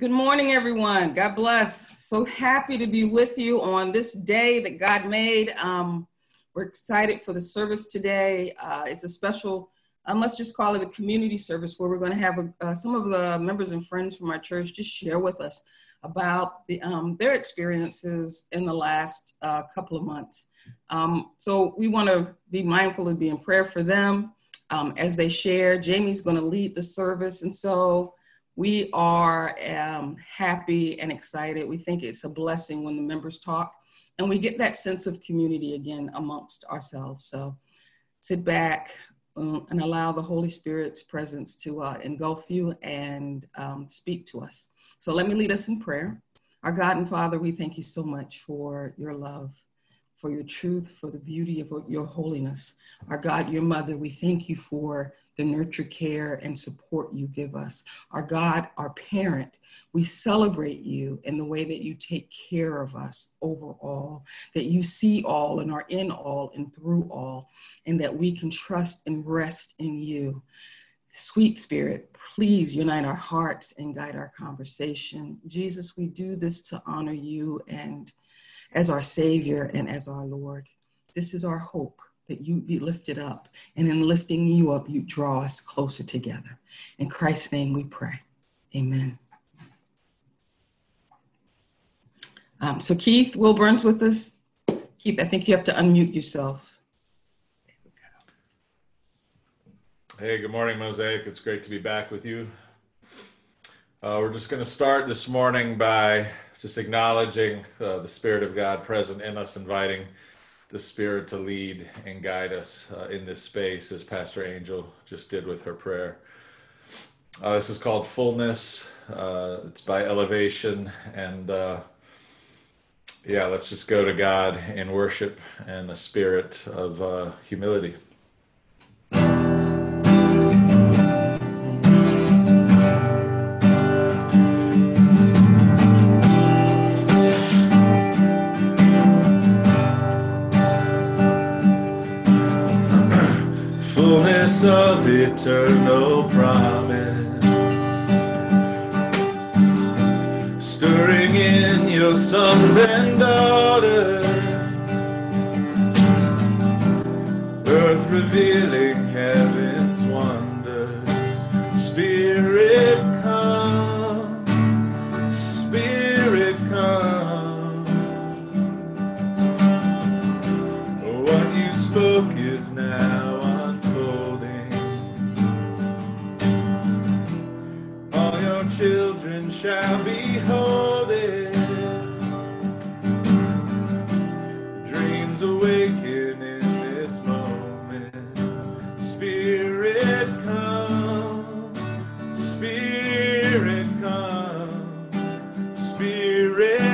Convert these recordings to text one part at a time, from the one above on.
Good morning, everyone. God bless. So happy to be with you on this day that God made. Um, we're excited for the service today. Uh, it's a special, I must just call it a community service where we're going to have a, uh, some of the members and friends from our church just share with us about the, um, their experiences in the last uh, couple of months. Um, so we want to be mindful and be in prayer for them um, as they share. Jamie's going to lead the service. And so we are um, happy and excited. We think it's a blessing when the members talk and we get that sense of community again amongst ourselves. So sit back um, and allow the Holy Spirit's presence to uh, engulf you and um, speak to us. So let me lead us in prayer. Our God and Father, we thank you so much for your love, for your truth, for the beauty of your holiness. Our God, your mother, we thank you for the nurture, care, and support you give us. Our God, our parent, we celebrate you in the way that you take care of us overall, that you see all and are in all and through all, and that we can trust and rest in you. Sweet Spirit, please unite our hearts and guide our conversation. Jesus, we do this to honor you and as our Savior and as our Lord. This is our hope that you be lifted up. And in lifting you up, you draw us closer together. In Christ's name we pray. Amen. Um, so Keith Wilburn's with us. Keith, I think you have to unmute yourself. Hey, good morning, Mosaic. It's great to be back with you. Uh, we're just going to start this morning by just acknowledging uh, the Spirit of God present in us, inviting the Spirit to lead and guide us uh, in this space, as Pastor Angel just did with her prayer. Uh, this is called Fullness. Uh, it's by Elevation. And uh, yeah, let's just go to God in worship and a spirit of uh, humility. Eternal promise. Stirring in your sons and daughters, Spirit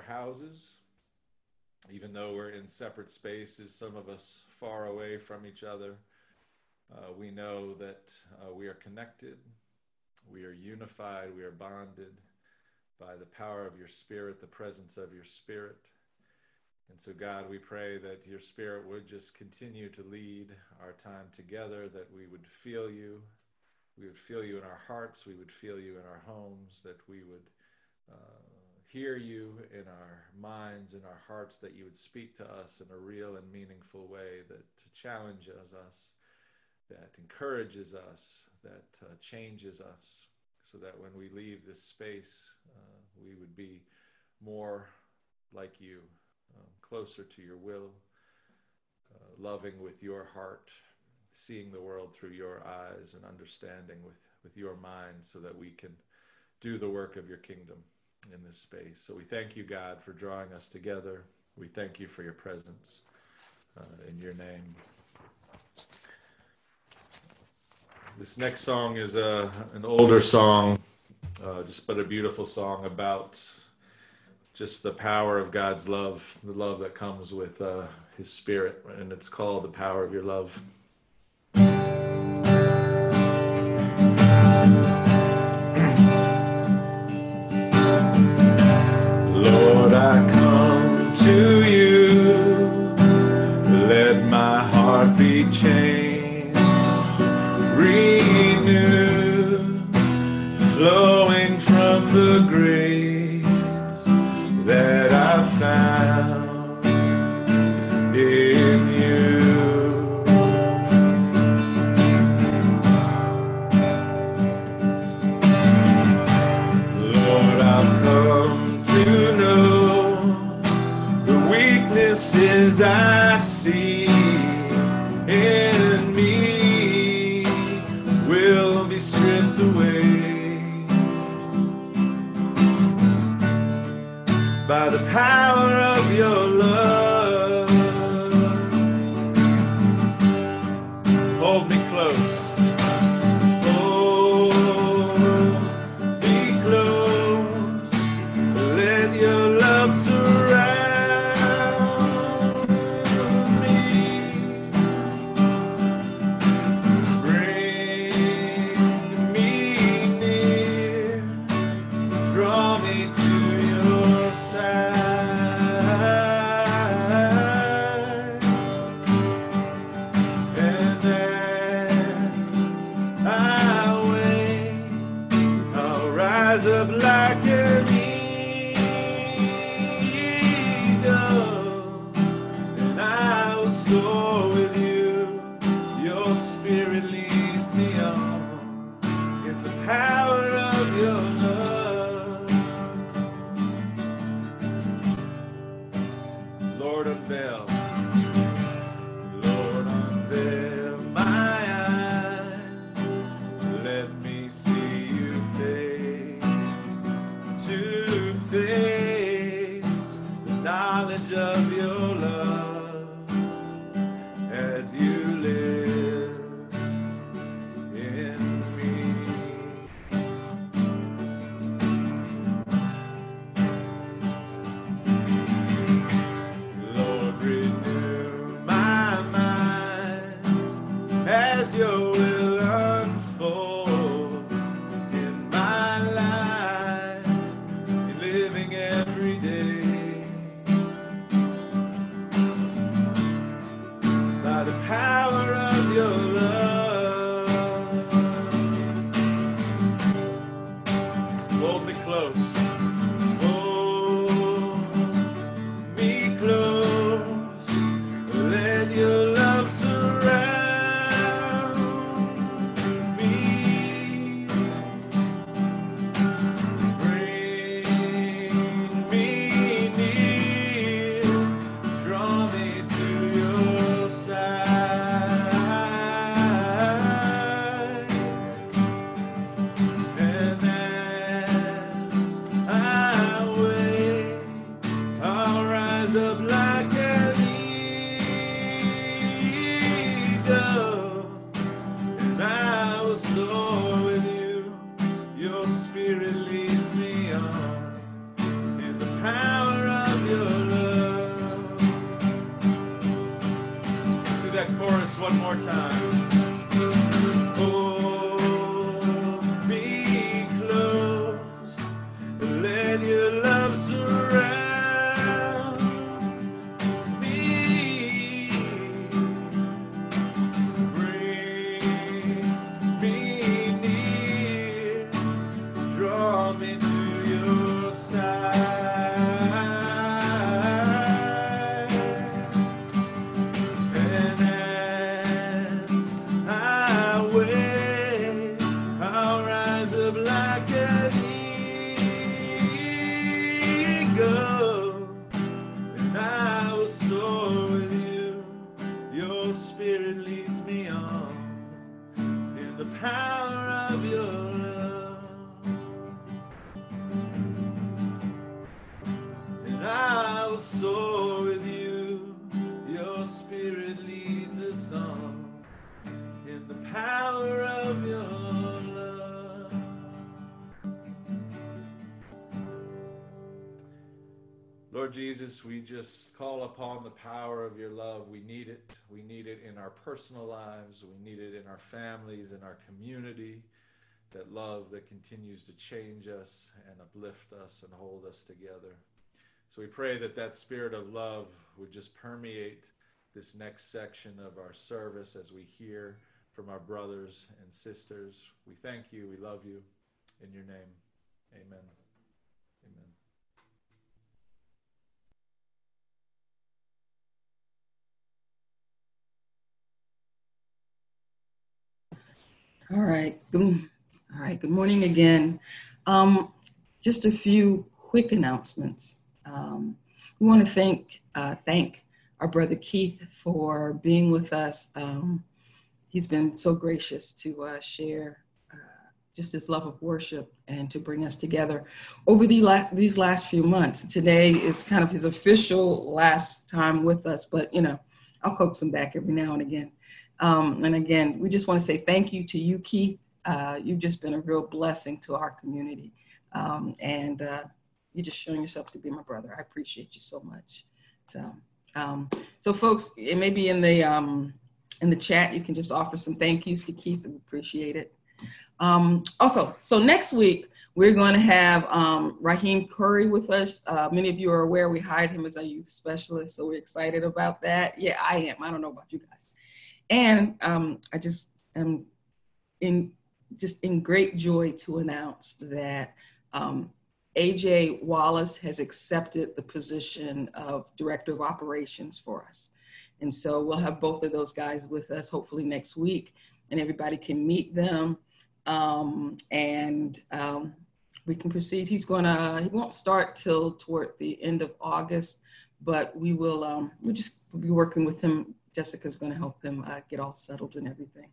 our houses, even though we're in separate spaces, some of us far away from each other. Uh, we know that uh, we are connected, we are unified, we are bonded by the power of your Spirit, the presence of your Spirit. And so, God, we pray that your Spirit would just continue to lead our time together, that we would feel you. We would feel you in our hearts. We would feel you in our homes, that we would uh, hear you in our minds and our hearts, that you would speak to us in a real and meaningful way that challenges us, that encourages us, that uh, changes us, so that when we leave this space, uh, we would be more like you, um, closer to your will, uh, loving with your heart, seeing the world through your eyes, and understanding with, with your mind, so that we can do the work of your kingdom in this space. So we thank you, God, for drawing us together. We thank you for your presence uh, in your name. This next song is a, uh, an older song, uh, just but a beautiful song about just the power of God's love, the love that comes with uh, His Spirit, and it's called "The Power of Your Love." I come to you, let my heart be changed. Jesus, we just call upon the power of your love. We need it. We need it in our personal lives. We need it in our families, in our community. That love that continues to change us and uplift us and hold us together. So we pray that that spirit of love would just permeate this next section of our service as we hear from our brothers and sisters. We thank you. We love you. In your name, amen. All right. Good, all right. Good morning again. Um, just a few quick announcements. Um, we want to thank uh, thank our brother Keith for being with us. Um, he's been so gracious to uh, share uh, just his love of worship and to bring us together over the la- these last few months. Today is kind of his official last time with us, but you know, I'll coax him back every now and again. Um, and again, we just want to say thank you to you, Keith. Uh, you've just been a real blessing to our community. Um, and uh, you're just showing yourself to be my brother. I appreciate you so much. So, um, so folks, it may be in the um, in the chat. You can just offer some thank yous to Keith. We appreciate it. Um, also, so next week we're going to have um, Raheem Curry with us. Uh, many of you are aware we hired him as a youth specialist, so we're excited about that. Yeah, I am. I don't know about you guys. And um, I just am in just in great joy to announce that um, AJ Wallace has accepted the position of Director of Operations for us. And so we'll have both of those guys with us hopefully next week, and everybody can meet them. Um, and um, we can proceed. He's gonna, he won't start till toward the end of August, but we will, um, we'll just be working with him Jessica's going to help him uh, get all settled and everything.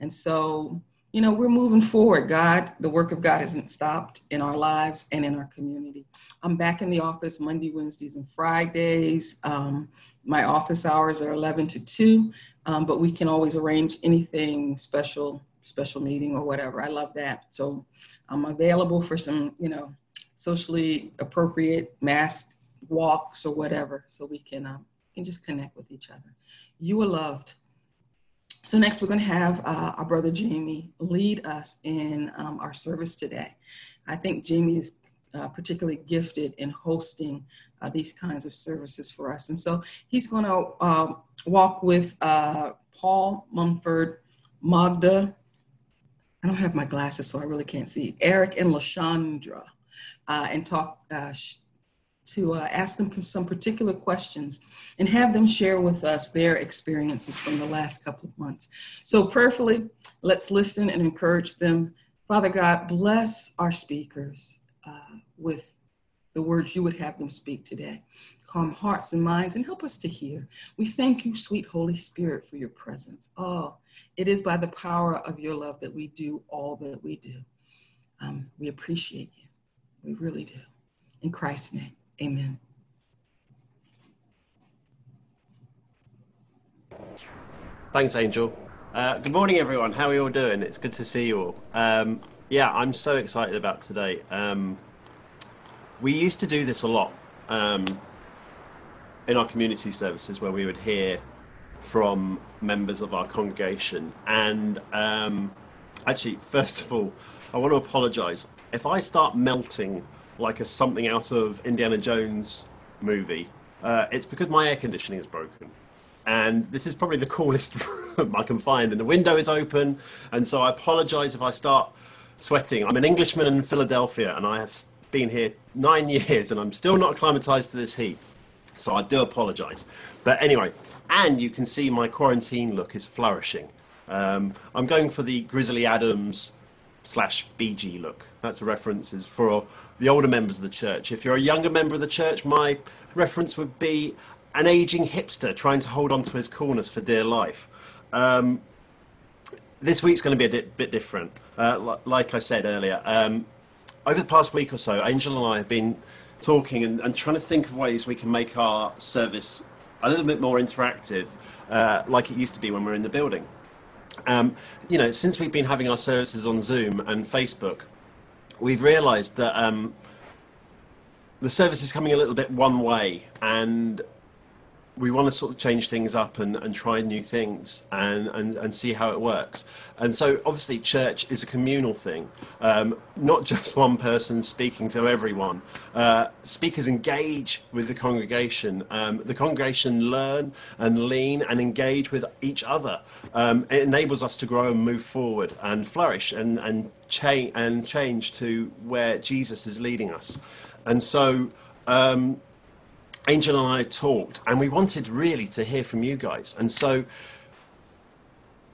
And so, you know, we're moving forward. God, the work of God hasn't stopped in our lives and in our community. I'm back in the office Monday, Wednesdays, and Fridays. Um, my office hours are 11 to 2, um, but we can always arrange anything special, special meeting or whatever. I love that. So I'm available for some, you know, socially appropriate masked walks or whatever, so we can uh, can just connect with each other. You are loved. So next we're going to have uh, our brother Jamie lead us in um, our service today. I think Jamie is uh, particularly gifted in hosting uh, these kinds of services for us. And so he's going to uh, walk with uh, Paul Munford, Magda. I don't have my glasses, so I really can't see. Erik and LaShundra, uh, and talk to uh, ask them some particular questions and have them share with us their experiences from the last couple of months. So, prayerfully, let's listen and encourage them. Father God, bless our speakers uh, with the words you would have them speak today. Calm hearts and minds and help us to hear. We thank you, sweet Holy Spirit, for your presence. Oh, it is by the power of your love that we do all that we do. Um, we appreciate you. We really do. In Christ's name. Amen. Thanks, Angel. Uh, good morning, everyone. How are you all doing? It's good to see you all. Um, yeah, I'm so excited about today. Um, we used to do this a lot um, in our community services where we would hear from members of our congregation. And um, actually, first of all, I want to apologize. If I start melting like a something out of Indiana Jones movie, uh, it's because my air conditioning is broken. And this is probably the coolest room I can find, and the window is open. And so I apologize if I start sweating. I'm an Englishman in Philadelphia, and I have been here nine years, and I'm still not acclimatized to this heat. So I do apologize. But anyway, and you can see my quarantine look is flourishing. Um, I'm going for the Grizzly Adams slash BG look. That's a reference is for the older members of the church. If you're a younger member of the church, my reference would be an aging hipster trying to hold on to his coolness for dear life. Um, this week's going to be a di- bit different. Uh, like I said earlier, um, over the past week or so, Angel and I have been talking and, and, trying to think of ways we can make our service a little bit more interactive, uh, like it used to be when we were in the building. Um, you know, since we've been having our services on Zoom and Facebook, we've realised that um, the service is coming a little bit one way, and we want to sort of change things up and, and try new things and, and, and see how it works. And so, obviously, church is a communal thing, um, not just one person speaking to everyone. Uh, speakers engage with the congregation. Um, the congregation learn and lean and engage with each other. Um, it enables us to grow and move forward and flourish and, and, cha- and change to where Jesus is leading us. And so, um, Angel and I talked, and we wanted really to hear from you guys. And so,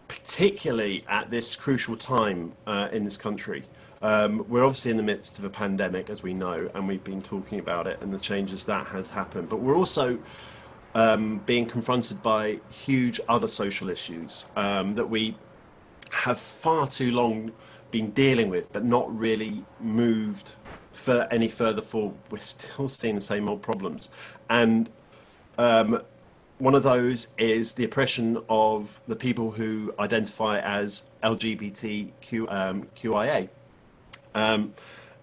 particularly at this crucial time uh, in this country, um, we're obviously in the midst of a pandemic, as we know, and we've been talking about it and the changes that has happened. But we're also um, being confronted by huge other social issues um, that we have far too long been dealing with, but not really moved for any further forward, we're still seeing the same old problems. And um, one of those is the oppression of the people who identify as LGBTQ um, QIA, um,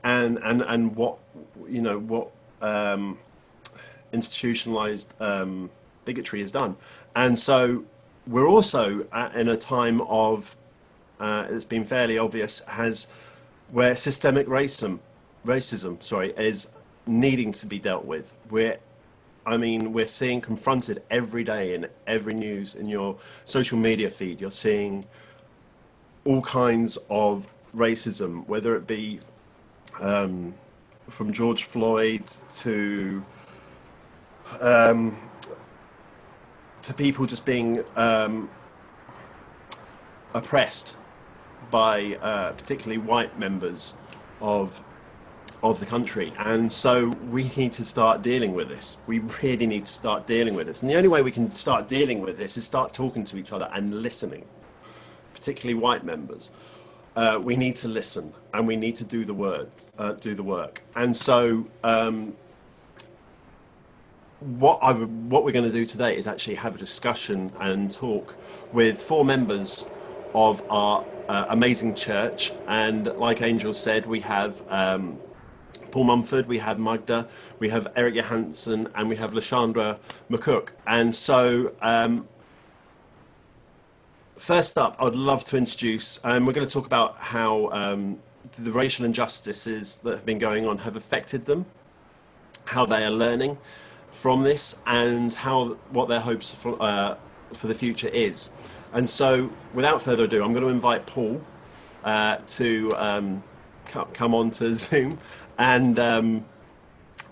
and and and what you know what um, institutionalized um, bigotry has done, and so we're also at, in a time of uh, it's been fairly obvious has where systemic racism racism, sorry, is needing to be dealt with. We're, I mean, we're seeing confronted every day in every news in your social media feed. You're seeing all kinds of racism, whether it be um, from George Floyd to um, to people just being um, oppressed by uh, particularly white members of of the country. And so we need to start dealing with this. We really need to start dealing with this. And the only way we can start dealing with this is start talking to each other and listening, particularly white members. Uh, we need to listen and we need to do the word, uh, do the work. And so, um, what I what we're going to do today is actually have a discussion and talk with four members of our uh, amazing church. And like Angel said, we have um, Paul Munford, we have Magda, we have Erik Johanson, and we have LaShundra McCook. And so, um, first up, I'd love to introduce, um, we're going to talk about how um, the racial injustices that have been going on have affected them, how they are learning from this, and how what their hopes for, uh, for the future is. And so, without further ado, I'm going to invite Paul uh, to um, come on to Zoom. And um,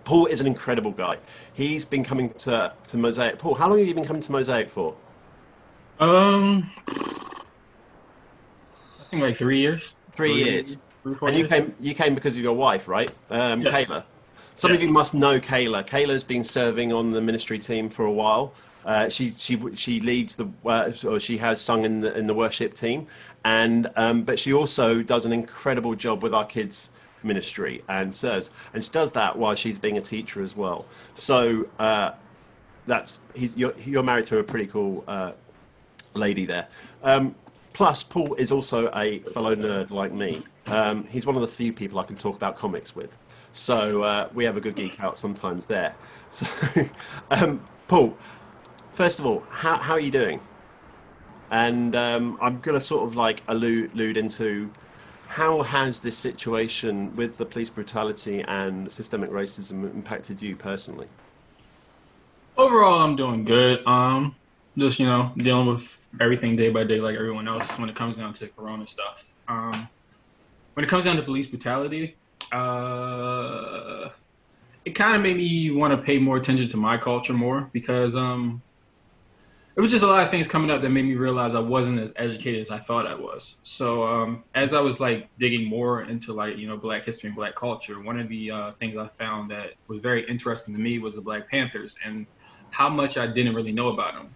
Paul is an incredible guy. He's been coming to, to Mosaic. Paul, how long have you been coming to Mosaic for? Um, I think like three years. Three, three years. Three, and you years. came you came because of your wife, right? Um, yes. Kayla. Some of you must know Kayla. Kayla's been serving on the ministry team for a while. Uh, she she she leads the uh, or she has sung in the in the worship team, and um, but she also does an incredible job with our kids ministry and serves, and she does that while she's being a teacher as well. So uh, that's he's you're, you're married to a pretty cool uh, lady there. Um, plus, Paul is also a fellow nerd like me. Um, he's one of the few people I can talk about comics with. So uh, we have a good geek out sometimes there. So, um, Paul, first of all, how, how are you doing? And um, I'm going to sort of like allude, allude into how has this situation with the police brutality and systemic racism impacted you personally? Overall, I'm doing good. Um, just you know, dealing with everything day by day like everyone else when it comes down to corona stuff um, when it comes down to police brutality uh, it kind of made me want to pay more attention to my culture more because um, it was just a lot of things coming up that made me realize I wasn't as educated as I thought I was. So um, as I was like digging more into like you know Black history and Black culture, one of the uh, things I found that was very interesting to me was the Black Panthers and how much I didn't really know about them.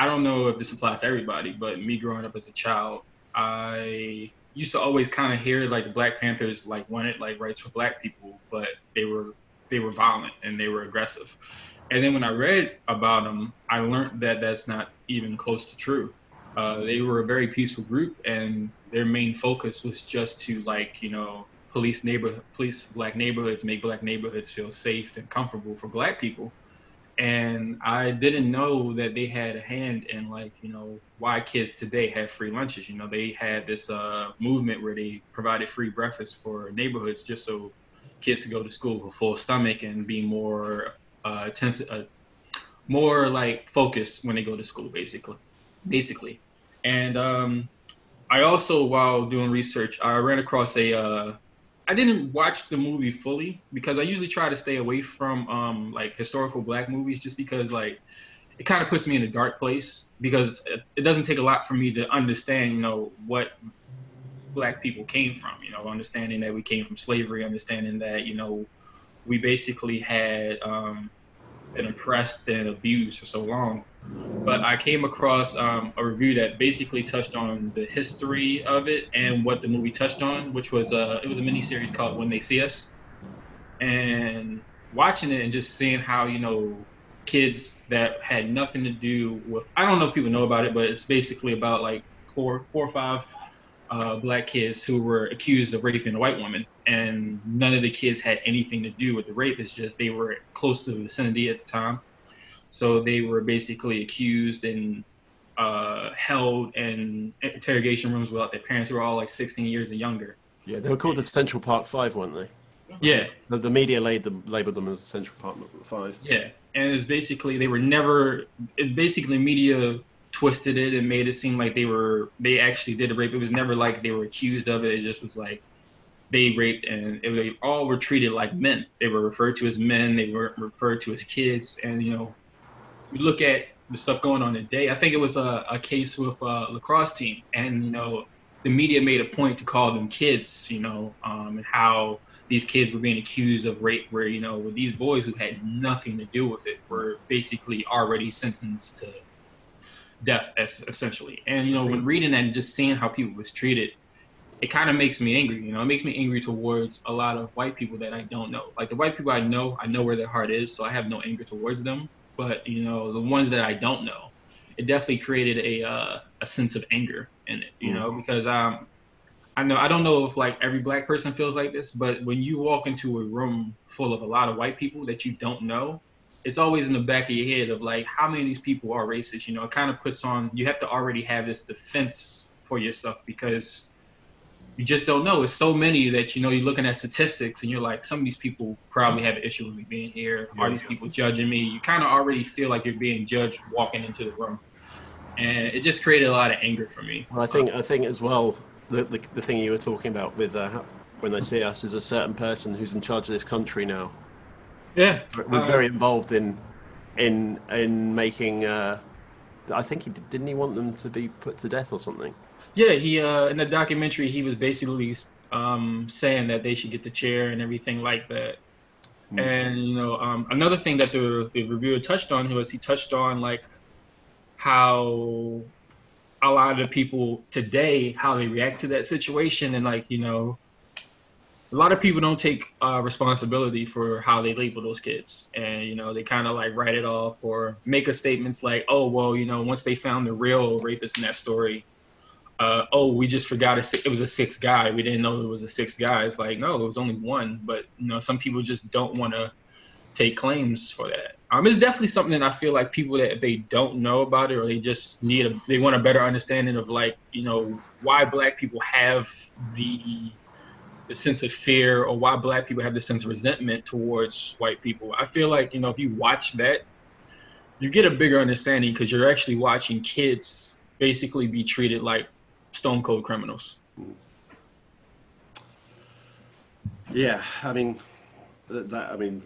I don't know if this applies to everybody, but me growing up as a child, I used to always kind of hear like Black Panthers like wanted like rights for Black people, but they were they were violent and they were aggressive. And then when I read about them, I learned that that's not even close to true. Uh, they were a very peaceful group, and their main focus was just to like you know police neighborhood, police black neighborhoods, make black neighborhoods feel safe and comfortable for black people and I didn't know that they had a hand in like you know why kids today have free lunches. You know they had this uh, movement where they provided free breakfast for neighborhoods just so kids could go to school with a full stomach and be more uh, attentive, uh, more like focused when they go to school, basically, basically. And um, I also, while doing research, I ran across a uh, I didn't watch the movie fully because I usually try to stay away from um, like historical black movies just because like it kind of puts me in a dark place because it, it, doesn't take a lot for me to understand you know what black people came from you know understanding that we came from slavery understanding that you know we basically had um, been oppressed and abused for so long. But I came across um, a review that basically touched on the history of it and what the movie touched on, which was a uh, it was a mini series called When They See Us, and watching it and just seeing how you know kids that had nothing to do with I don't know if people know about it, but it's basically about like four four or five uh, black kids who were accused of raping a white woman, and none of the kids had anything to do with the rape. It's just they were close to the vicinity at the time so they were basically accused and uh, held in interrogation rooms without their parents. They were all like 16 years and younger. Yeah, they were called the Central Park Five, weren't they? Yeah. The, the media laid them, labeled them as Central Park Five. Yeah, and it's basically they were never. It basically media twisted it and made it seem like they were they actually did a rape. It was never like they were accused of it. It just was like they raped and it, they all were treated like men. They were referred to as men. They were referred to as kids, and you know you look at the stuff going on today, I think it was a, a case with a lacrosse team, and you know, the media made a point to call them kids, you know, um, and how these kids were being accused of rape, where you know, these boys who had nothing to do with it were basically already sentenced to death, essentially. And you know, when reading that and just seeing how people was treated, it kind of makes me angry. You know, it makes me angry towards a lot of white people that I don't know. Like the white people I know, I know where their heart is, so I have no anger towards them but you know the ones that I don't know, it definitely created a uh, a sense of anger in it. You mm. know because um I know I don't know if like every black person feels like this, but when you walk into a room full of a lot of white people that you don't know, it's always in the back of your head of like how many of these people are racist. You know, it kind of puts on you have to already have this defense for yourself because you just don't know. It's so many that you know you're looking at statistics and you're like, some of these people probably have an issue with me being here. Are these people judging me? You kind of already feel like you're being judged walking into the room, and it just created a lot of anger for me. Well, I think I think as well the the, the thing you were talking about with uh, when they see us as a certain person who's in charge of this country now Yeah, was Uh, very involved in in in making. Uh, I think he did- didn't he want them to be put to death or something. Yeah, he uh, in the documentary he was basically um, saying that they should get the chair and everything like that. And you know, um, another thing that the, the reviewer touched on was he touched on like how a lot of the people today how they react to that situation and like you know a lot of people don't take uh, responsibility for how they label those kids and you know they kind of like write it off or make a statements like oh well you know once they found the real rapist in that story uh, oh, we just forgot it was a sixth guy. We didn't know it was a sixth guy. It's like, no, it was only one. But, you know, some people just don't want to take claims for that. Um, it's definitely something that I feel like people that they don't know about it or they just need a, they want a better understanding of like, you know, why black people have the, the sense of fear or why black people have the sense of resentment towards white people. I feel like, you know, if you watch that, you get a bigger understanding because you're actually watching kids basically be treated like stone cold criminals. Yeah, I mean, that, I mean,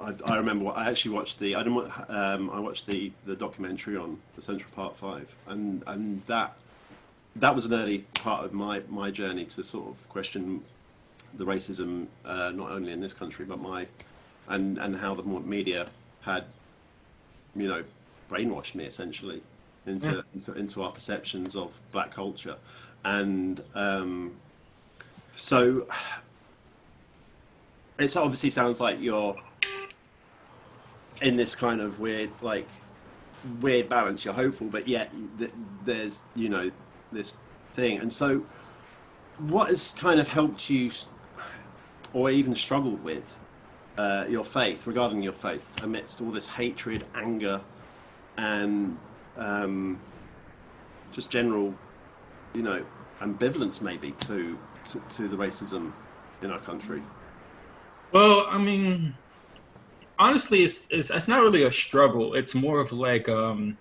I, I remember what I actually watched the I didn't um, I watched the the documentary on the Central Park Five, and and that that was an early part of my my journey to sort of question the racism uh, not only in this country but my and and how the media had you know brainwashed me essentially into Yeah. into, into our perceptions of black culture and um, so it obviously sounds like you're in this kind of weird like weird balance you're hopeful but yet there's you know this thing and so what has kind of helped you or even struggled with uh, your faith regarding your faith amidst all this hatred anger and um, just general you know ambivalence maybe to, to to the racism in our country Well, I mean, honestly, it's, it's it's not really a struggle. It's more of like um,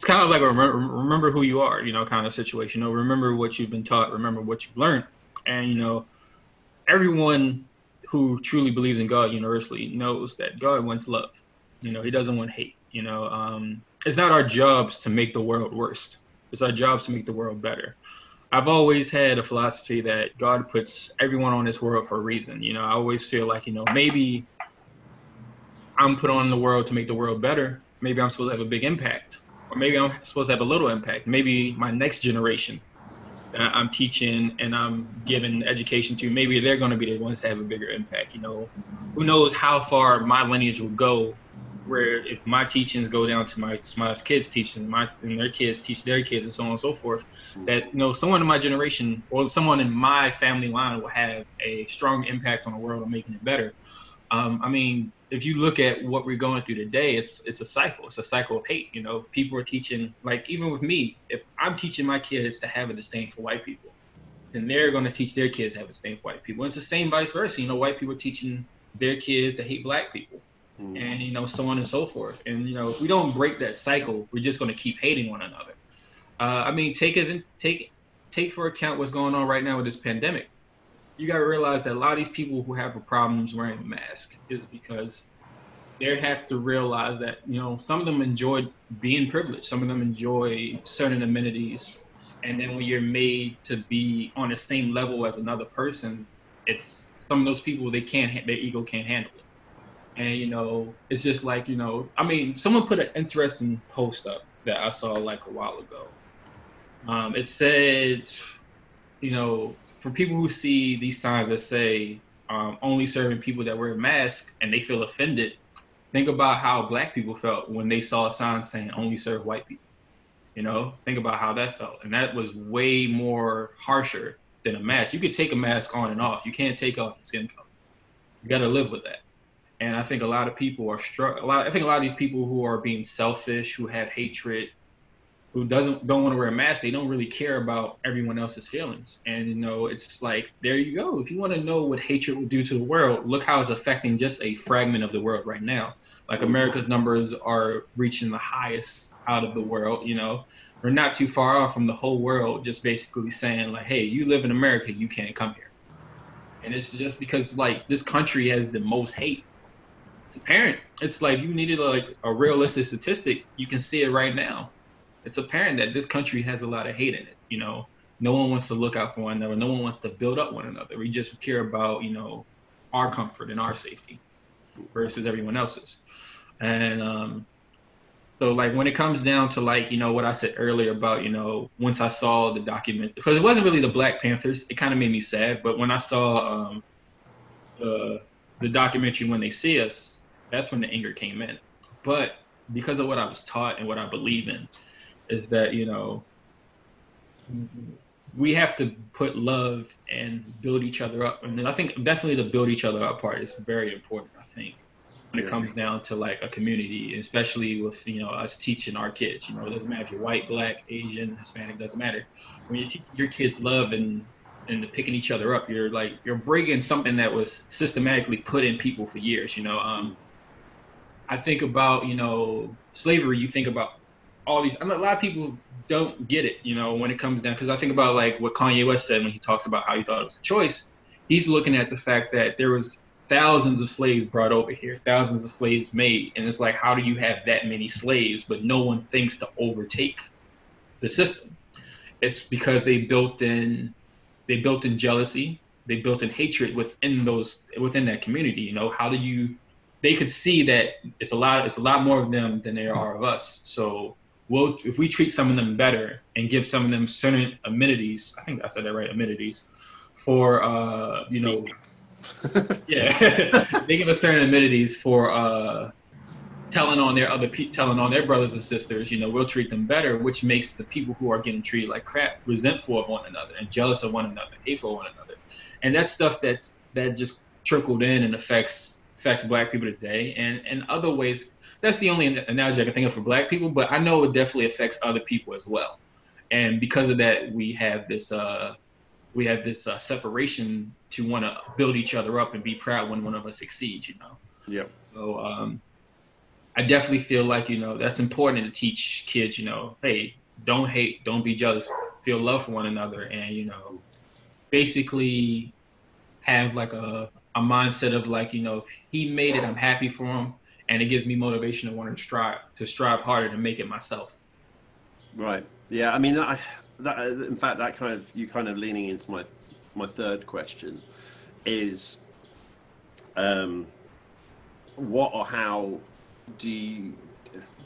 it's kind of like a remember, remember who you are, you know, kind of situation. You know, remember what you've been taught, remember what you've learned, and you know, everyone who truly believes in God universally knows that God wants love. You know, He doesn't want hate. You know, um, it's not our jobs to make the world worse. It's our jobs to make the world better. I've always had a philosophy that God puts everyone on this world for a reason. You know, I always feel like, you know, maybe I'm put on the world to make the world better. Maybe I'm supposed to have a big impact. Or maybe I'm supposed to have a little impact. Maybe my next generation I'm teaching and I'm giving education to, maybe they're going to be the ones that have a bigger impact. You know, who knows how far my lineage will go where if my teachings go down to my my kids' teaching, my and their kids teach their kids, and so on and so forth, that you know someone in my generation or someone in my family line will have a strong impact on the world and making it better. Um, I mean, if you look at what we're going through today, it's it's a cycle. It's a cycle of hate. You know, people are teaching like even with me, if I'm teaching my kids to have a disdain for white people, then they're going to teach their kids to have a disdain for white people. And it's the same vice versa. You know, white people are teaching their kids to hate black people and you know so on and so forth and you know if we don't break that cycle we're just going to keep hating one another uh, i mean take it take take for account what's going on right now with this pandemic you got to realize that a lot of these people who have problems wearing a mask is because they have to realize that you know some of them enjoy being privileged. Some of them enjoy certain amenities. And then when you're made to be on the same level as another person it's some of those people they can't their ego can't handle it. And you know it's just like you know i mean someone put an interesting post up that i saw like a while ago. Um, it said you know for people who see these signs that say um, only serving people that wear masks and they feel offended think about how black people felt when they saw a sign saying only serve white people you know think about how that felt and that was way more harsher than a mask you could take a mask on and off you can't take off your skin color you got to live with that And I think a lot of people are struck. A lot. I think a lot of these people who are being selfish, who have hatred, who doesn't don't want to wear a mask, they don't really care about everyone else's feelings. And you know, it's like there you go. If you want to know what hatred will do to the world, look how it's affecting just a fragment of the world right now. Like America's numbers are reaching the highest out of the world. You know, we're not too far off from the whole world just basically saying like, hey, you live in America, you can't come here. And it's just because like this country has the most hate. It's apparent. It's like you needed like a realistic statistic. You can see it right now it's apparent that this country has a lot of hate in it. You know, no one wants to look out for one another. No one wants to build up one another. We just care about you know our comfort and our safety versus everyone else's. And um, so like when it comes down to like you know what I said earlier about you know once I saw the document because it wasn't really the Black Panthers, it kind of made me sad. But when I saw um, the the documentary when they see us, that's when the anger came in. But because of what I was taught and what I believe in, is that you know we have to put love and build each other up. And i think definitely the build each other up part is very important i think when it comes down to like a community especially with you know us teaching our kids. You know it doesn't matter if you're white black asian hispanic doesn't matter. When you teach your kids love and and picking each other up you're like you're breaking something that was systematically put in people for years you know um i think about you know slavery you think about all these. I mean, a lot of people don't get it, you know, when it comes down. Because I think about like what Kanye West said when he talks about how he thought it was a choice. He's looking at the fact that there was thousands of slaves brought over here, thousands of slaves made, and it's like, how do you have that many slaves, but no one thinks to overtake the system? It's because they built in, they built in jealousy, they built in hatred within those within that community. You know, how do you? They could see that it's a lot. It's a lot more of them than there are of us. So we'll if we treat some of them better and give some of them certain amenities, I think I said that right, amenities, for uh, you know, yeah, they give us certain amenities for uh, telling on their other pe- telling on their brothers and sisters. You know, we'll treat them better, which makes the people who are getting treated like crap resentful of one another and jealous of one another, hateful of one another, and that's stuff that that just trickled in and affects affects black people today and and other ways that's the only analogy I can think of for black people, but I know it definitely affects other people as well. And because of that, we have this uh, we have this uh, separation to want to build each other up and be proud when one of us succeeds. You know. Yeah. So um, I definitely feel like you know that's important to teach kids. You know, hey, don't hate, don't be jealous, feel love for one another, and you know, basically have like a a mindset of like you know he made it, I'm happy for him and it gives me motivation to want to strive to strive harder to make it myself. Right. Yeah. I mean, I, that, in fact, that kind of you kind of leaning into my my third question is, um, what or how do you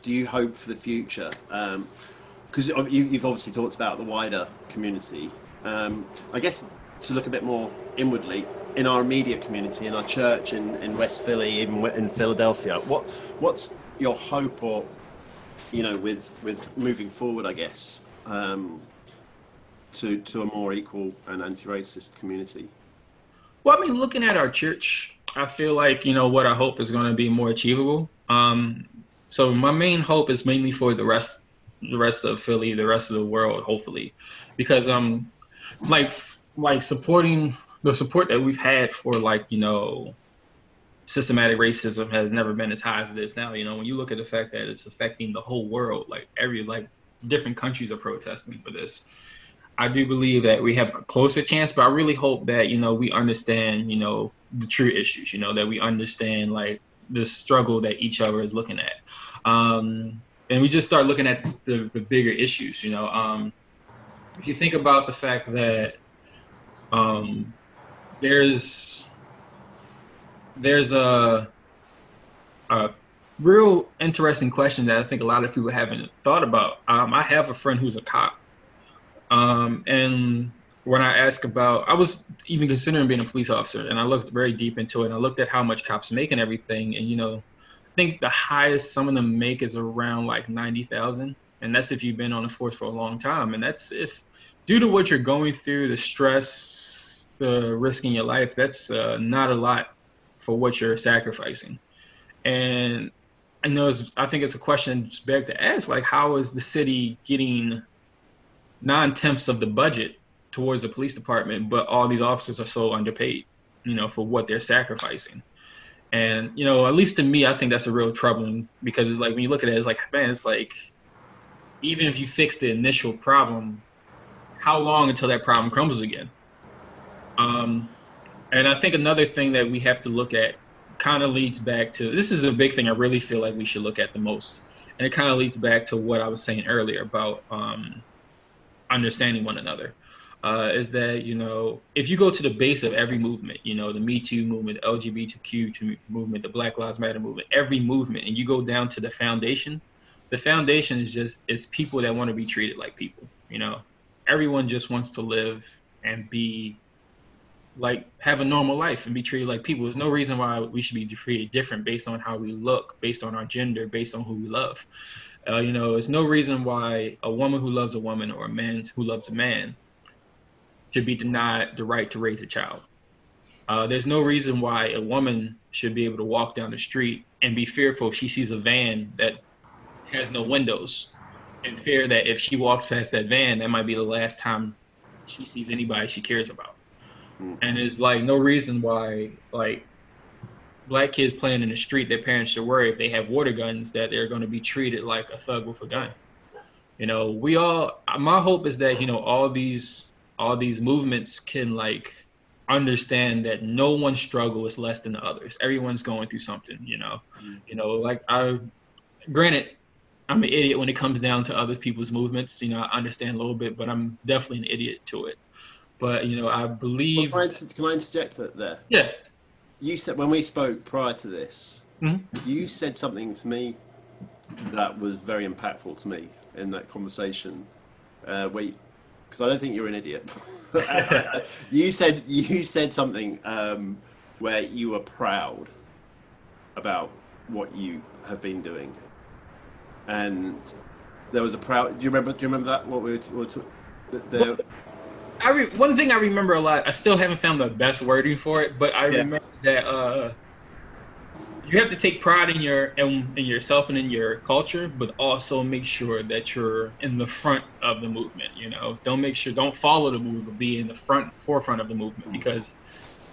do you hope for the future? Because um, you, have obviously talked about the wider community. Um, I guess to look a bit more inwardly, in our media community, in our church in, in West Philly, even in Philadelphia. What what's your hope, or you know, with with moving forward? I guess um, to to a more equal and anti-racist community. Well, I mean, looking at our church, I feel like you know what I hope is going to be more achievable. Um, so my main hope is mainly for the rest, the rest of Philly, the rest of the world, hopefully, because um, like like supporting the support that we've had for like you know systematic racism has never been as high as it is now. You know, when you look at the fact that it's affecting the whole world, like every like different countries are protesting for this. I do believe that we have a closer chance, but I really hope that you know we understand you know the true issues. You know that we understand like the struggle that each other is looking at, um, and we just start looking at the, the bigger issues. You know, um, if you think about the fact that um, there's there's a a real interesting question that I think a lot of people haven't thought about. Um, I have a friend who's a cop, um, and when I ask about, I was even considering being a police officer, and I looked very deep into it. and I looked at how much cops make and everything, and you know, I think the highest some of them make is around like ninety thousand, and that's if you've been on the force for a long time, and that's if due to what you're going through, the stress, the risking your life, that's uh, not a lot for what you're sacrificing. And I know it's, I think it's a question beg to ask, like how is the city getting nine tenths of the budget towards the police department, but all these officers are so underpaid, you know, for what they're sacrificing. And you know, at least to me, I think that's a real troubling because it's like when you look at it, it's like man, it's like even if you fix the initial problem, how long until that problem crumbles again? Um, and I think another thing that we have to look at kind of leads back to this is a big thing I really feel like we should look at the most. And it kind of leads back to what I was saying earlier about um, understanding one another. Uh, is that you know if you go to the base of every movement, you know the Me Too movement, the LGBTQ movement, the Black Lives Matter movement, every movement, and you go down to the foundation, the foundation is just it's people that want to be treated like people. You know, everyone just wants to live and be like have a normal life and be treated like people. There's no reason why we should be treated different based on how we look, based on our gender, based on who we love. Uh, you know, there's no reason why a woman who loves a woman or a man who loves a man should be denied the right to raise a child. Uh, there's no reason why a woman should be able to walk down the street and be fearful if she sees a van that has no windows and fear that if she walks past that van, that might be the last time she sees anybody she cares about. Mm-hmm. And it's like no reason why like black kids playing in the street, their parents should worry if they have water guns that they're going to be treated like a thug with a gun. You know, we all. My hope is that you know all these all these movements can like understand that no one's struggle is less than the others. Everyone's going through something. You know, mm-hmm. you know, like I. Granted, I'm an idiot when it comes down to other people's movements. You know, I understand a little bit, but I'm definitely an idiot to it. But you know, I believe. Well, can, I, can I interject that there? Yeah. You said when we spoke prior to this, mm-hmm. you said something to me that was very impactful to me in that conversation. Uh, because I don't think you're an idiot. you said you said something um, where you were proud about what you have been doing and there was a proud. Do you remember? Do you remember that? What we were, what the, I re, one thing I remember a lot. I still haven't found the best wording for it, but I yeah. remember that uh, you have to take pride in your in, in yourself and in your culture, but also make sure that you're in the front of the movement. You know, don't make sure don't follow the movement, but be in the front forefront of the movement because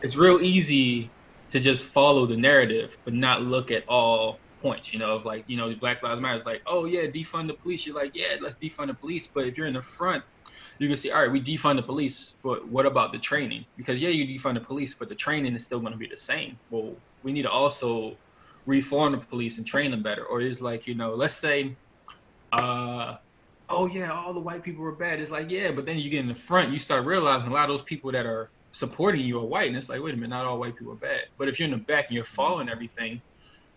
it's real easy to just follow the narrative, but not look at all points, you know, of like, you know, Black Lives Matter is like, oh yeah, defund the police. You're like, yeah, let's defund the police. But if you're in the front, you can say, all right, we defund the police, but what about the training? Because yeah, you defund the police, but the training is still going to be the same. Well, we need to also reform the police and train them better. Or it's like, you know, let's say, uh, oh yeah, all the white people were bad. It's like, yeah, but then you get in the front, you start realizing a lot of those people that are supporting you are white, and it's like, wait a minute, not all white people are bad. But if you're in the back and you're following everything,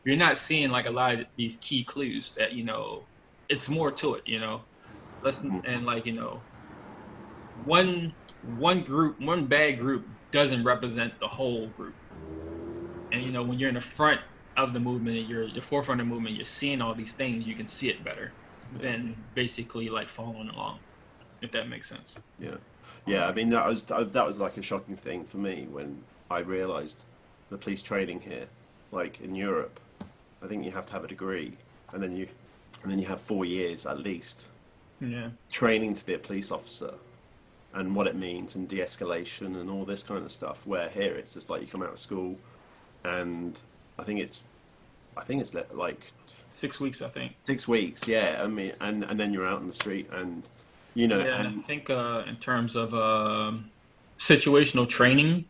you're not seeing like a lot of these key clues that you know it's more to it you know let's and like you know one one group one bad group doesn't represent the whole group. And you know when you're in the front of the movement you're the forefront of the movement you're seeing all these things you can see it better than basically like following along if that makes sense. Yeah. Yeah i mean that was that was like a shocking thing for me when i realized the police training here like in europe I think you have to have a degree, and then you, and then you have four years at least, yeah, training to be a police officer, and what it means, and de-escalation, and all this kind of stuff. Where here it's just like you come out of school, and I think it's, I think it's like six weeks. I think six weeks. Yeah, I mean, and and then you're out in the street, and you know, yeah, and, I think uh, in terms of uh, situational training.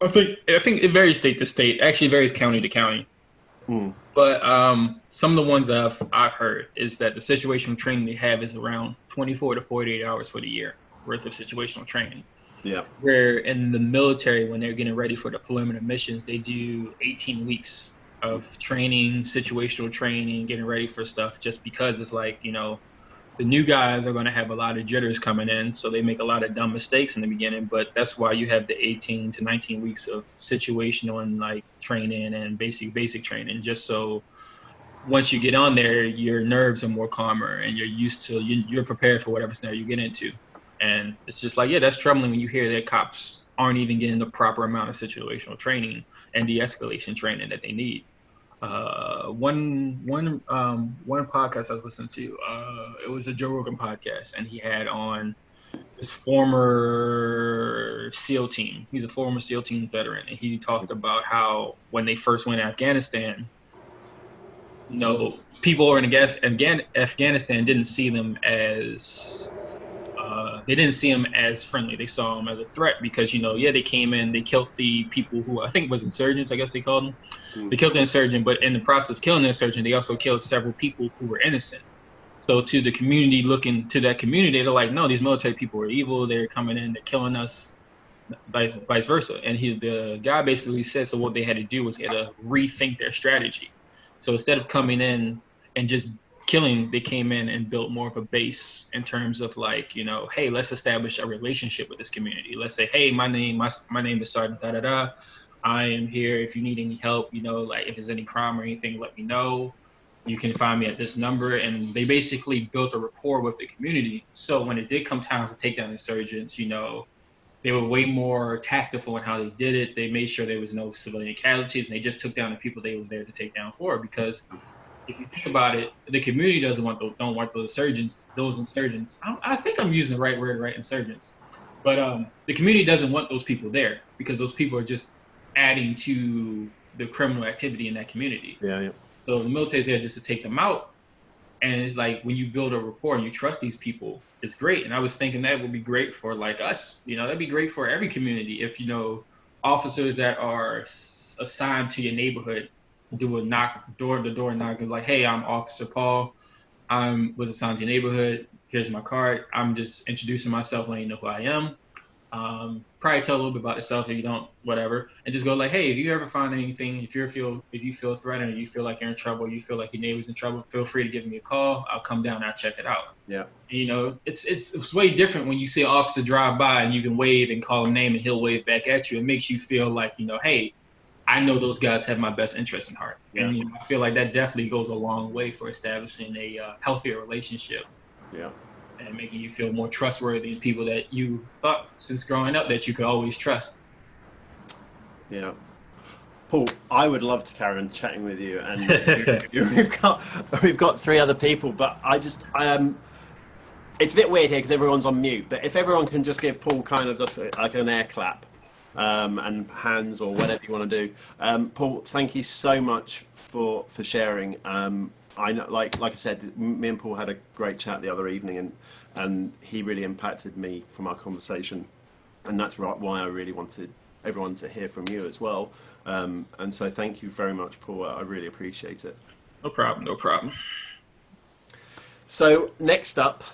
I think I think it varies state to state. Actually, varies county to county. Mm. But um, some of the ones I've I've heard is that the situational training they have is around 24 to 48 hours for the year worth of situational training. Yeah. Where in the military, when they're getting ready for deployment of missions, they do 18 weeks of training, situational training, getting ready for stuff, just because it's like you know the new guys are going to have a lot of jitters coming in, so they make a lot of dumb mistakes in the beginning. But that's why you have the 18 to 19 weeks of situational and like training and basic basic training, just so once you get on there, your nerves are more calmer and you're used to you're prepared for whatever scenario you get into. And it's just like yeah, that's troubling when you hear that cops aren't even getting the proper amount of situational training and de-escalation training that they need. Uh, one one um, one podcast I was listening to, uh, it was a Joe Rogan podcast, and he had on his former SEAL team. He's a former SEAL team veteran, and he talked about how when they first went to Afghanistan, you know, people in Afghanistan didn't see them as uh, they didn't see him as friendly. They saw him as a threat because you know, yeah, they came in, they killed the people who I think was insurgents. I guess they called them. Mm-hmm. They killed the insurgent, but in the process of killing the insurgent, they also killed several people who were innocent. So to the community, looking to that community, they're like, no, these military people are evil. They're coming in, they're killing us, vice, vice versa. And he, the guy basically said, so what they had to do was they had to rethink their strategy. So instead of coming in and just killing, they came in and built more of a base in terms of like, you know, hey, let's establish a relationship with this community. Let's say, hey, my name, my, my name is Sergeant da da da. I am here. If you need any help, you know, like if there's any crime or anything, let me know. You can find me at this number. And they basically built a rapport with the community. So when it did come time to take down insurgents, you know, they were way more tactful in how they did it. They made sure there was no civilian casualties, and they just took down the people they were there to take down for. Because if you think about it, the community doesn't want those, don't want those insurgents. Those insurgents. I, I, think I'm using the right word, right? Insurgents. But um, the community doesn't want those people there because those people are just adding to the criminal activity in that community. Yeah, yeah. So the military's there just to take them out. And it's like when you build a rapport and you trust these people, it's great. And I was thinking that would be great for like us. You know, that'd be great for every community if you know officers that are assigned to your neighborhood do a knock door to door knock and like, hey, I'm Officer Paul. I'm was assigned to your neighborhood. Here's my card. I'm just introducing myself, letting you know who I am. Um, probably tell a little bit about yourself if you don't, whatever, and just go like, hey, if you ever find anything, if you feel if you feel threatened or you feel like you're in trouble, you feel like your neighbor's in trouble, feel free to give me a call. I'll come down, and I'll check it out. Yeah. You know, it's, it's it's way different when you see an officer drive by and you can wave and call a name and he'll wave back at you. It makes you feel like you know, hey, I know those guys have my best interest in heart. Yeah. And you know, I feel like that definitely goes a long way for establishing a uh, healthier relationship. Yeah. And making you feel more trustworthy in people that you thought since growing up that you could always trust. Yeah. Paul, I would love to carry on chatting with you, and we've got we've got three other people, but I just um, it's a bit weird here because everyone's on mute. But if everyone can just give Paul kind of just like an air clap, um, and hands or whatever you want to do. Um, Paul, thank you so much for for sharing. Um, I know, like like I said, me and Paul had a great chat the other evening, and and he really impacted me from our conversation, and that's why I really wanted everyone to hear from you as well. Um, and so, thank you very much, Paul. I really appreciate it. No problem. No problem. So next up,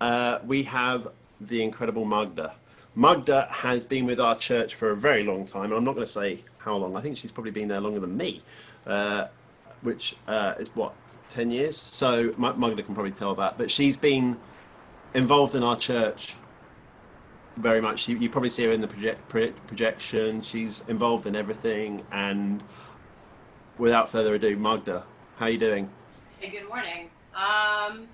uh, we have the incredible Magda. Magda has been with our church for a very long time. I'm not going to say how long. I think she's probably been there longer than me, uh, which uh, is what ten years. So Magda can probably tell that. But she's been involved in our church very much. You, you probably see her in the project, projection. She's involved in everything. And without further ado, Magda, how are you doing? Hey, good morning. Um,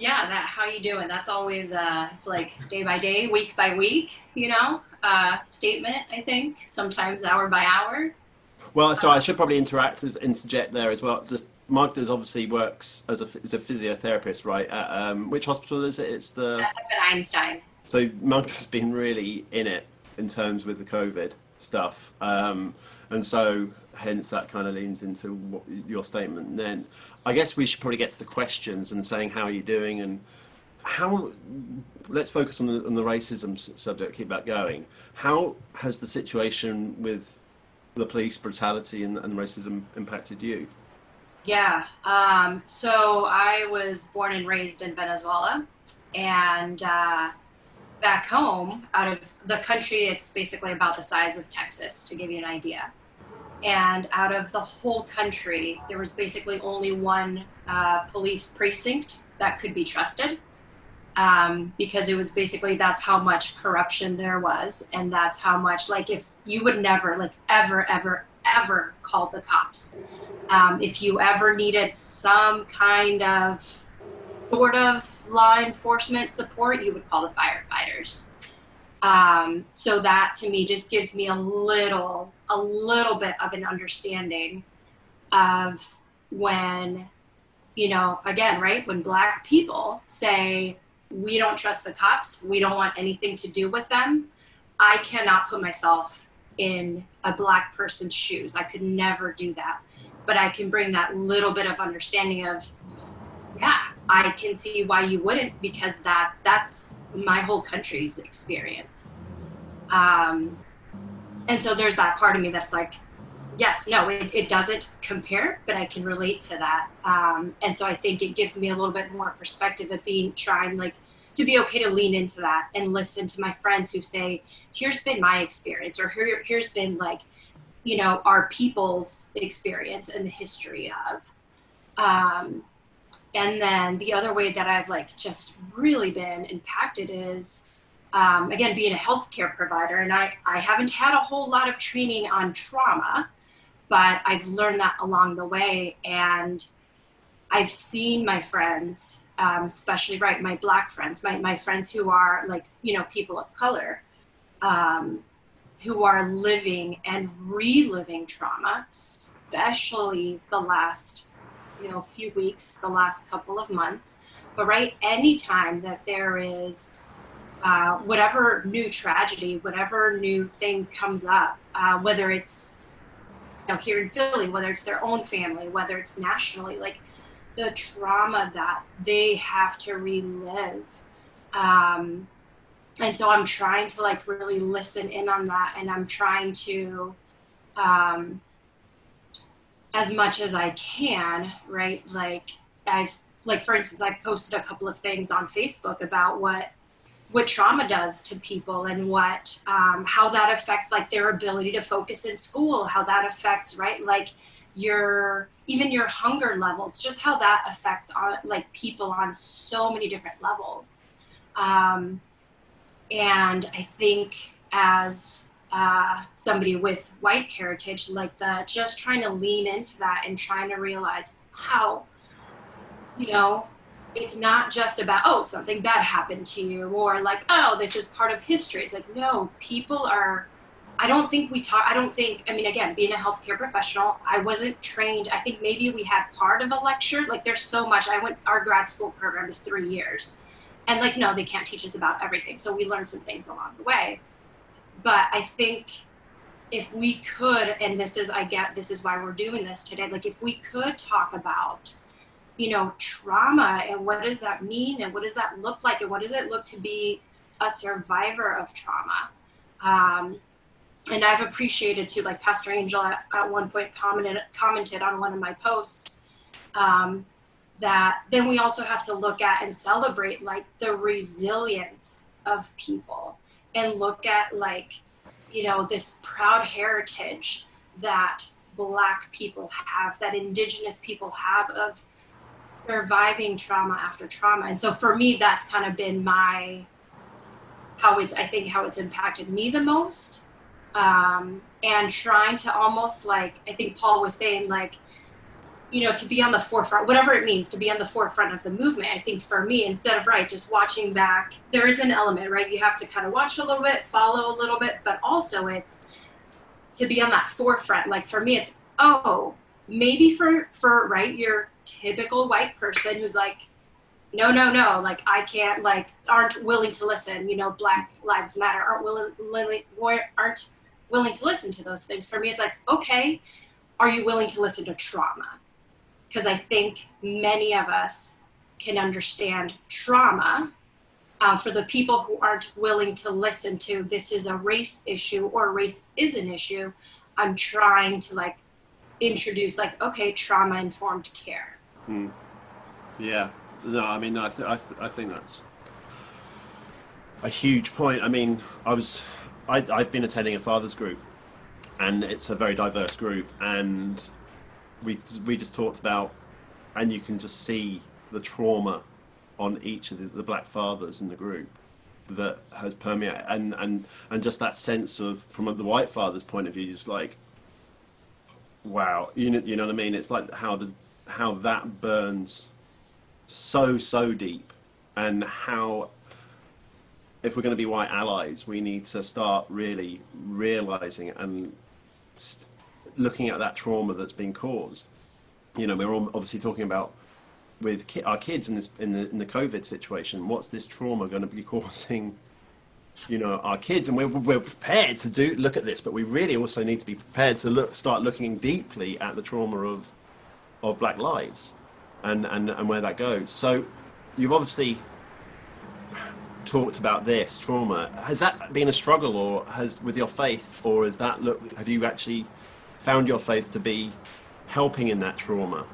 yeah, that how you doing? That's always uh, like day by day, week by week, you know, uh, statement. I think sometimes hour by hour. Well, so I should probably interact as interject there as well. Just Magda's obviously works as a as a physiotherapist, right? At, um, which hospital is it? It's the at Einstein. So Magda's been really in it in terms with the COVID stuff, um, and so hence that kind of leans into what, your statement. then I guess we should probably get to the questions and saying how are you doing and how. Let's focus on the, on the racism subject. Keep that going. How has the situation with the police brutality and, and racism impacted you? Yeah. Um, so I was born and raised in Venezuela, and uh, back home, out of the country, it's basically about the size of Texas, to give you an idea and out of the whole country, there was basically only one uh, police precinct that could be trusted. Um, because it was basically that's how much corruption there was, and that's how much like if you would never like ever ever ever call the cops um, if you ever needed some kind of sort of law enforcement support, you would call the firefighters. Um, so that to me just gives me a little, a little bit of an understanding of when, you know, again, right, when Black people say, we don't trust the cops, we don't want anything to do with them, I cannot put myself in a Black person's shoes. I could never do that. But I can bring that little bit of understanding of, yeah, I can see why you wouldn't because that that's my whole country's experience. Um, and so there's that part of me that's like, yes, no, it, it doesn't compare, but I can relate to that. Um, and so I think it gives me a little bit more perspective of being trying like to be okay to lean into that and listen to my friends who say, here's been my experience, or here, here's been like, you know, our people's experience and the history of. Um, and then the other way that I've like just really been impacted is um, again being a healthcare provider, and I I haven't had a whole lot of training on trauma, but I've learned that along the way, and I've seen my friends, um, especially right my black friends, my my friends who are like you know people of color. Um, who are living and reliving trauma, especially the last you know few weeks, the last couple of months. But right, anytime that there is uh, whatever new tragedy, whatever new thing comes up, uh, whether it's you know here in Philly, whether it's their own family, whether it's nationally, like the trauma that they have to relive. Um, and so I'm trying to like really listen in on that, and I'm trying to um, as much as I can, right? Like I've like for instance, I've posted a couple of things on Facebook about what what trauma does to people and what um, how that affects like their ability to focus in school, how that affects right like your even your hunger levels, just how that affects on like people on so many different levels. Um, and I think as uh, somebody with white heritage like that, just trying to lean into that and trying to realize how, you know, it's not just about, oh, something bad happened to you, or like, oh, this is part of history. It's like, no, people are, I don't think we talk, I don't think, I mean, again, being a healthcare professional, I wasn't trained. I think maybe we had part of a lecture. Like, there's so much. I went, our grad school program is three years. And like, no, they can't teach us about everything. So we learned some things along the way but I think if we could, and this is, I get, this is why we're doing this today, like if we could talk about, you know, trauma and what does that mean and what does that look like and what does it look to be a survivor of trauma? Um, and I've appreciated too, like Pastor Angel at, at one point commented, commented on one of my posts, um, that then we also have to look at and celebrate like the resilience of people and look at like you know this proud heritage that black people have that indigenous people have of surviving trauma after trauma and so for me that's kind of been my how it's i think how it's impacted me the most um, and trying to almost like i think paul was saying like you know, to be on the forefront, whatever it means to be on the forefront of the movement. I think for me, instead of right, just watching back, there is an element, right? You have to kind of watch a little bit, follow a little bit, but also it's to be on that forefront. Like for me, it's oh, maybe for for right, your typical white person who's like, no, no, no, like I can't, like aren't willing to listen. You know, Black Lives Matter aren't willing, aren't willing to listen to those things. For me, it's like okay, are you willing to listen to trauma? because I think many of us can understand trauma. Uh, for the people who aren't willing to listen to this is a race issue or race is an issue, I'm trying to like introduce like okay trauma informed care. Hmm. Yeah, no, I mean I, th- I, th- I think that's a huge point. I mean, I was I, I've been attending a fathers group, and it's a very diverse group, and we we just talked about, and you can just see the trauma on each of the, the black fathers in the group that has permeated, and and and just that sense of from the white father's point of view, just like, wow, you know, you know what I mean? It's like how does how that burns so so deep, and how if we're going to be white allies, we need to start really realizing and st- looking at that trauma that's been caused. You know, we're all obviously talking about with ki- our kids in this in the in the COVID situation. What's this trauma going to be causing? You know, our kids, and we're we're prepared to do look at this, but we really also need to be prepared to look start looking deeply at the trauma of of Black lives, and and and where that goes. So, you've obviously talked about this trauma. Has that been a struggle, or has with your faith, or has that look? Have you actually found your faith to be helping in that trauma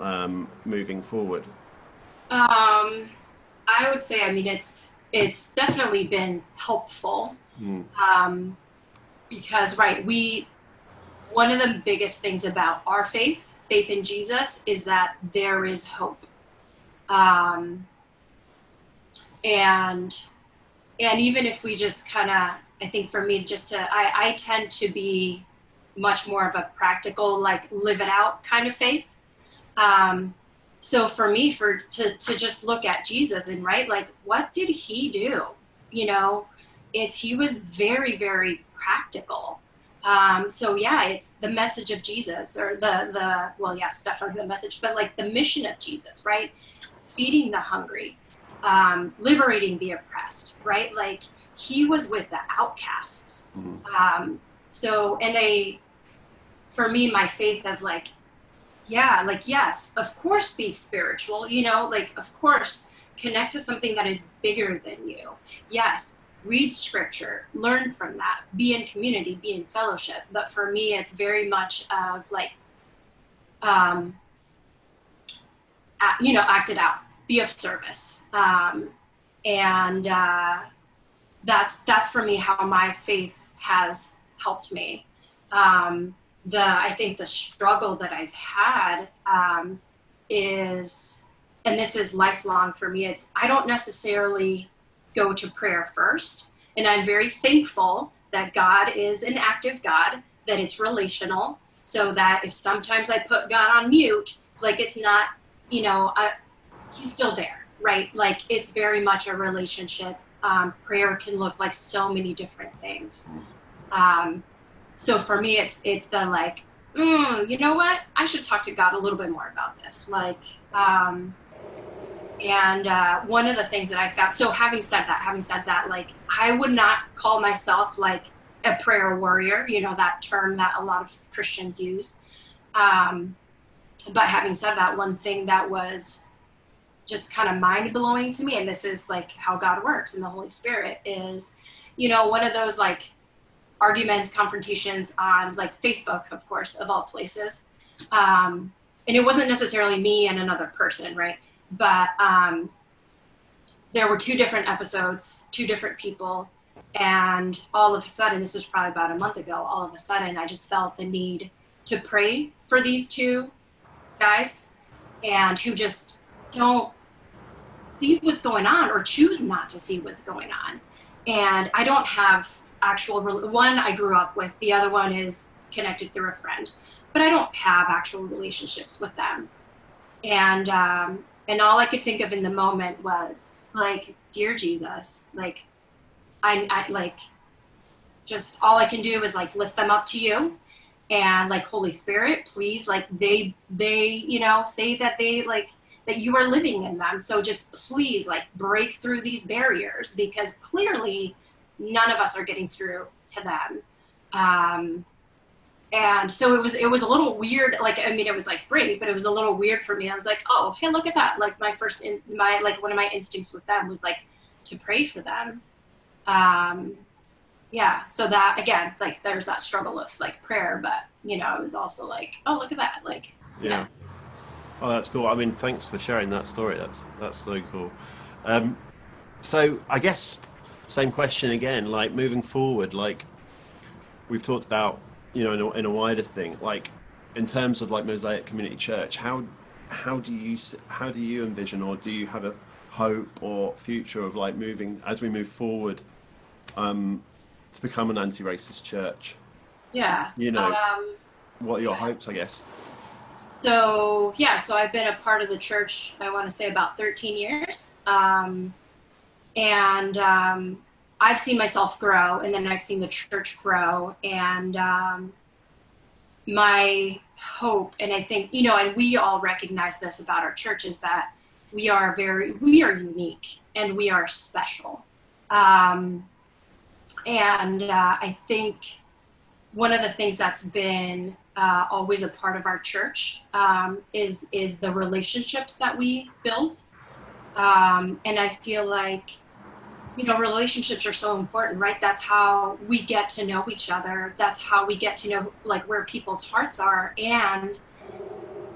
um, moving forward? Um, I would say, I mean, it's it's definitely been helpful Mm. um, because, right, we one of the biggest things about our faith, faith in Jesus, is that there is hope, um, and and even if we just kind of, I think for me, just to, I, I tend to be much more of a practical, like live it out kind of faith. Um, so for me for to to just look at jesus and right like what did he do? You know it's he was very very practical um so yeah it's the message of jesus or the the well yes definitely the message but like the mission of jesus right? Feeding the hungry um liberating the oppressed right? Like he was with the outcasts. Mhm. um so and I, for me my faith of like yeah like yes of course be spiritual you know like of course connect to something that is bigger than you. Yes read scripture learn from that be in community be in fellowship but for me it's very much of like um you know act it out be of service um and uh that's that's for me how my faith has helped me um the I think the struggle that I've had um, is, and this is lifelong for me. It's I don't necessarily go to prayer first, and I'm very thankful that God is an active God, that it's relational, so that if sometimes I put God on mute, like it's not, you know, I, He's still there, right? Like it's very much a relationship. Um, prayer can look like so many different things. Um, so for me it's it's the like mm, you know what i should talk to god a little bit more about this like um and uh, one of the things that i found so having said that having said that like i would not call myself like a prayer warrior you know that term that a lot of christians use um but having said that one thing that was just kind of mind blowing to me and this is like how god works and the holy spirit is you know one of those like arguments, confrontations on like Facebook, of course, of all places. Um, and it wasn't necessarily me and another person, right? But um, there were two different episodes, two different people, and all of a sudden, this was probably about a month ago, all of a sudden, I just felt the need to pray for these two guys and who just don't see what's going on or choose not to see what's going on. And I don't have actual one I grew up with. The other one is connected through a friend, but I don't have actual relationships with them. And um, and all I could think of in the moment was like, dear Jesus, like I, I like just all I can do is like lift them up to you and like Holy Spirit, please like they they you know say that they like that you are living in them. So just please like break through these barriers because clearly none of us are getting through to them um, and so it was it was a little weird like i mean it was like great but it was a little weird for me i was like oh hey look at that like my first in my like one of my instincts with them was like to pray for them um yeah so that again like there's that struggle of like prayer but you know it was also like oh look at that like Yeah. Oh, that's cool. I mean, thanks for sharing that story. That's that's so cool. Um, so I guess same question again. Like moving forward, like we've talked about, you know, in a, in a wider thing, like in terms of like Mosaic Community Church, how how do you how do you envision, or do you have a hope or future of like moving as we move forward um, to become an anti-racist church? yeah You know. um What are your hopes? I guess. so yeah so i've been a part of the church i want to say about 13 years um, and um, I've seen myself grow, and then I've seen the church grow, and um, my hope, and I think you know, and we all recognize this about our church is that we are very, we are unique and we are special, um, and uh, I think one of the things that's been uh, always a part of our church um, is is the relationships that we build, um, and I feel like you know relationships are so important right? That's how we get to know each other. That's how we get to know like where people's hearts are. And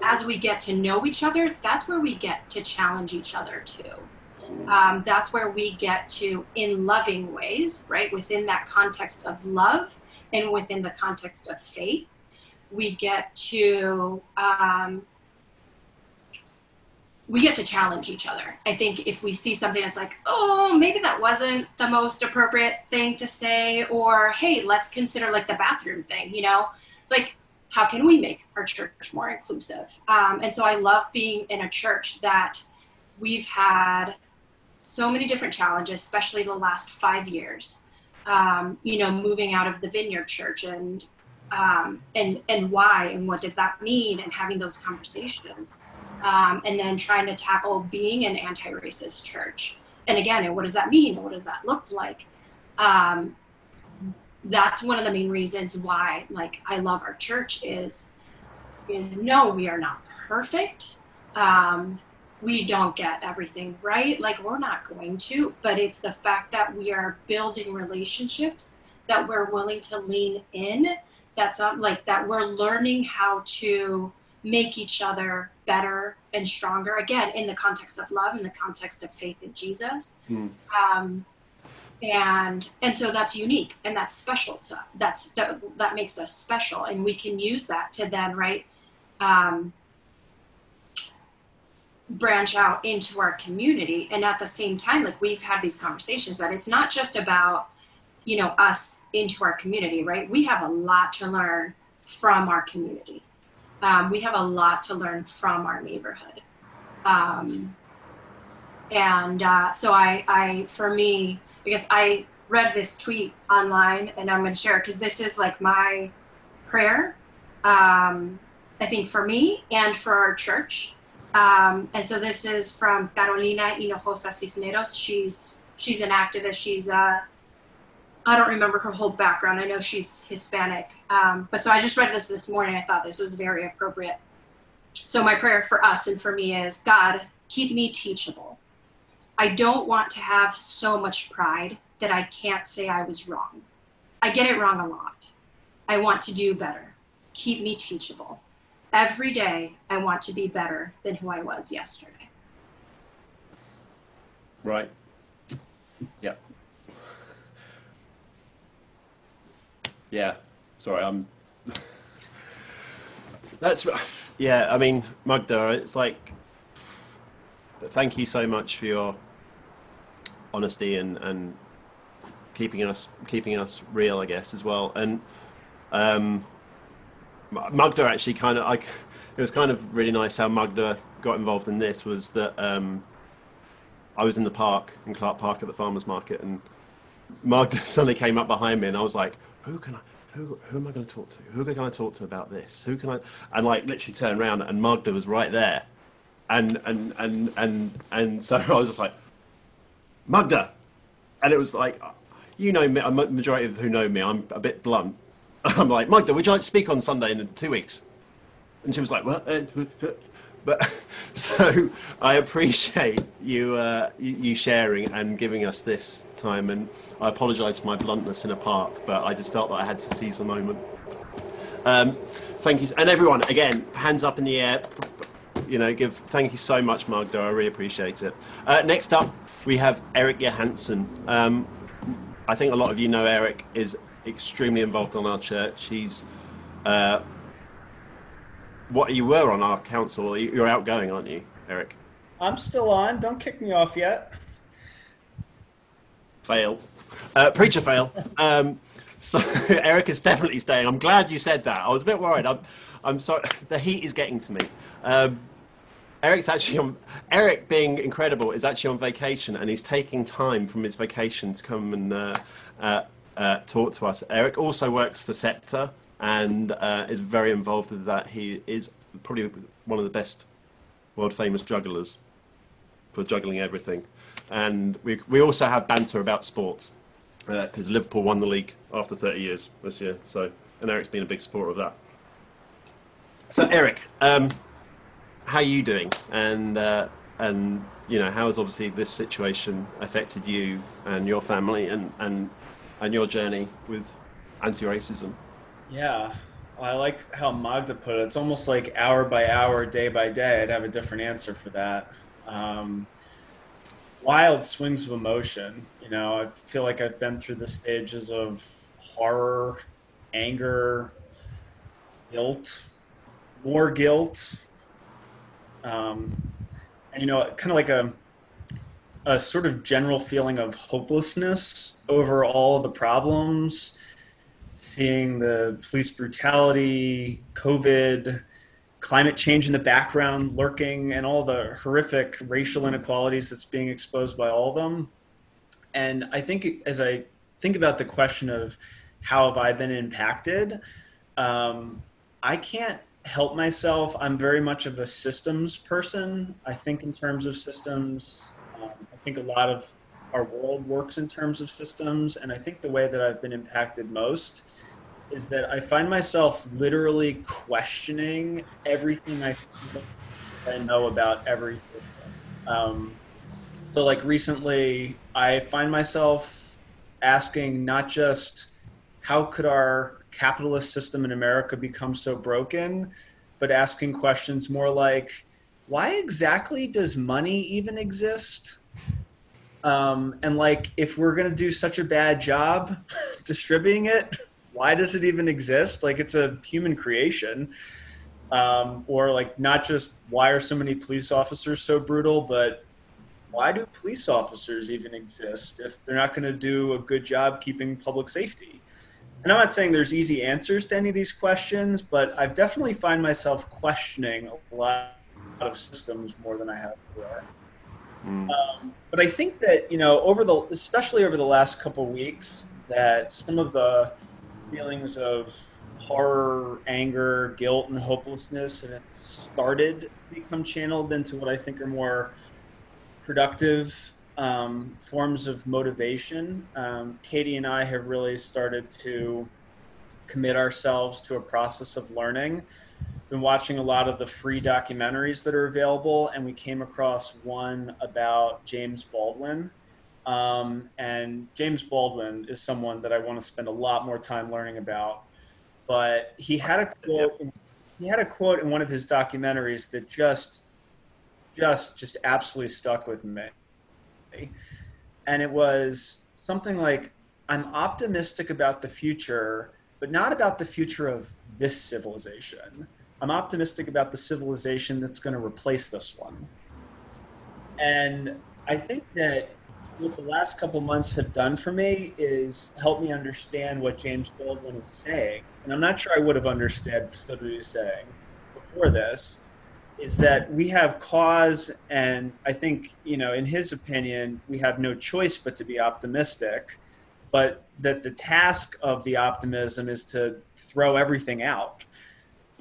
as we get to know each other that's where we get to challenge each other too. Um, that's where we get to in loving ways right? Within that context of love and within the context of faith we get to um, we get to challenge each other. I think if we see something that's like, oh, maybe that wasn't the most appropriate thing to say, or hey, let's consider like the bathroom thing, you know, like how can we make our church more inclusive? Um, and so I love being in a church that we've had so many different challenges, especially the last five years. Um, you know, moving out of the Vineyard Church and um, and and why and what did that mean, and having those conversations um, and then trying to tackle being an anti-racist church. And again, what does that mean? What does that look like? Um, that's one of the main reasons why, like, I love our church is, is no, we are not perfect. Um, we don't get everything right. Like, we're not going to, but it's the fact that we are building relationships that we're willing to lean in. That's not like that we're learning how to make each other better and stronger again in the context of love in the context of faith in jesus. Mm. um, and and so that's unique and that's special to that's that, that makes us special and we can use that to then right um, branch out into our community. And at the same time like we've had these conversations that it's not just about you know us into our community right? We have a lot to learn from our community um, we have a lot to learn from our neighborhood. Um, and uh, so I, I, for me, I guess I read this tweet online and I'm going to share because this is like my prayer. Um, I think for me and for our church. Um, and so this is from Carolina Hinojosa Cisneros. She's she's an activist. She's uh, I don't remember her whole background. I know she's Hispanic. Um, but so I just read this this morning. I thought this was very appropriate. So my prayer for us and for me is God, keep me teachable. I don't want to have so much pride that I can't say I was wrong. I get it wrong a lot. I want to do better. Keep me teachable. Every day, I want to be better than who I was yesterday. Right. Yeah. Yeah. Sorry, I'm. That's yeah. I mean, Magda, it's like. Thank you so much for your honesty and and keeping us keeping us real, I guess, as well. And um, Magda actually kind of like it was kind of really nice how Magda got involved in this was that um, I was in the park in Clark Park at the farmers market and Magda suddenly came up behind me and I was like, who can I, who, who am I going to talk to? Who can I talk to about this? Who can I, and like literally turn around and Magda was right there. And, and, and, and, and so I was just like, Magda. And it was like, you know me, majority of who know me, I'm a bit blunt. I'm like, Magda, would you like to speak on Sunday in two weeks? And she was like, what? But so I appreciate you, uh, you sharing and giving us this time. And I apologise for my bluntness in a park, but I just felt that I had to seize the moment. Um, thank you, and everyone again, hands up in the air. You know, give thank you so much, Magda. I really appreciate it. Uh, next up, we have Erik Johanson. Um, I think a lot of you know Erik is extremely involved in our church. He's uh, what you were on our council. You're outgoing, aren't you, Erik? I'm still on. Don't kick me off yet. Fail. Uh, preacher fail. Um, so Erik is definitely staying. I'm glad you said that. I was a bit worried. I'm, I'm sorry. The heat is getting to me. Um, Erik's actually on. Erik, being incredible, is actually on vacation, and he's taking time from his vacation to come and uh, uh, uh, talk to us. Erik also works for SEPTA and uh, is very involved with that. He is probably one of the best world famous jugglers for juggling everything. And we, we also have banter about sports because Liverpool won the league after 30 years this year. So, and Erik's been a big supporter of that. So, Erik, um, how are you doing? And uh, and you know, how has obviously this situation affected you and your family and and and your journey with anti-racism? Yeah, I like how Magda put it. It's almost like hour by hour, day by day. I'd have a different answer for that. Um, wild swings of emotion. You know, I feel like I've been through the stages of horror, anger, guilt, more guilt. Um, and, you know, kind of like a, a sort of general feeling of hopelessness over all the problems, seeing the police brutality, COVID, climate change in the background lurking, and all the horrific racial inequalities that's being exposed by all of them. And I think as I think about the question of how have I been impacted, um, I can't help myself. I'm very much of a systems person. I think in terms of systems. Um, I think a lot of our world works in terms of systems. And I think the way that I've been impacted most is that I find myself literally questioning everything I, I know about every system. Um, so, like recently, I find myself asking not just how could our capitalist system in America become so broken, but asking questions more like, why exactly does money even exist? Um, and like, if we're to do such a bad job distributing it, why does it even exist? Like, it's a human creation. Um, or like, not just why are so many police officers so brutal, but why do police officers even exist if they're not to do a good job keeping public safety? And I'm not saying there's easy answers to any of these questions, but I've definitely find myself questioning a lot of systems more than I have before. Mm. Um, but I think that you know, over the especially over the last couple weeks, that some of the feelings of horror, anger, guilt, and hopelessness have started to become channeled into what I think are more productive um, forms of motivation. Um, Katie and I have really started to commit ourselves to a process of learning. Been watching a lot of the free documentaries that are available, and we came across one about James Baldwin. Um, and James Baldwin is someone that I want to spend a lot more time learning about. But he had a quote. He had a quote in one of his documentaries that just, just, just absolutely stuck with me and it was something like i'm optimistic about the future but not about the future of this civilization i'm optimistic about the civilization that's going to replace this one. And i think that what the last couple months have done for me is help me understand what james baldwin is saying. And i'm not sure i would have understood what he was saying before this is that we have cause and i think you know in his opinion we have no choice but to be optimistic but that the task of the optimism is to throw everything out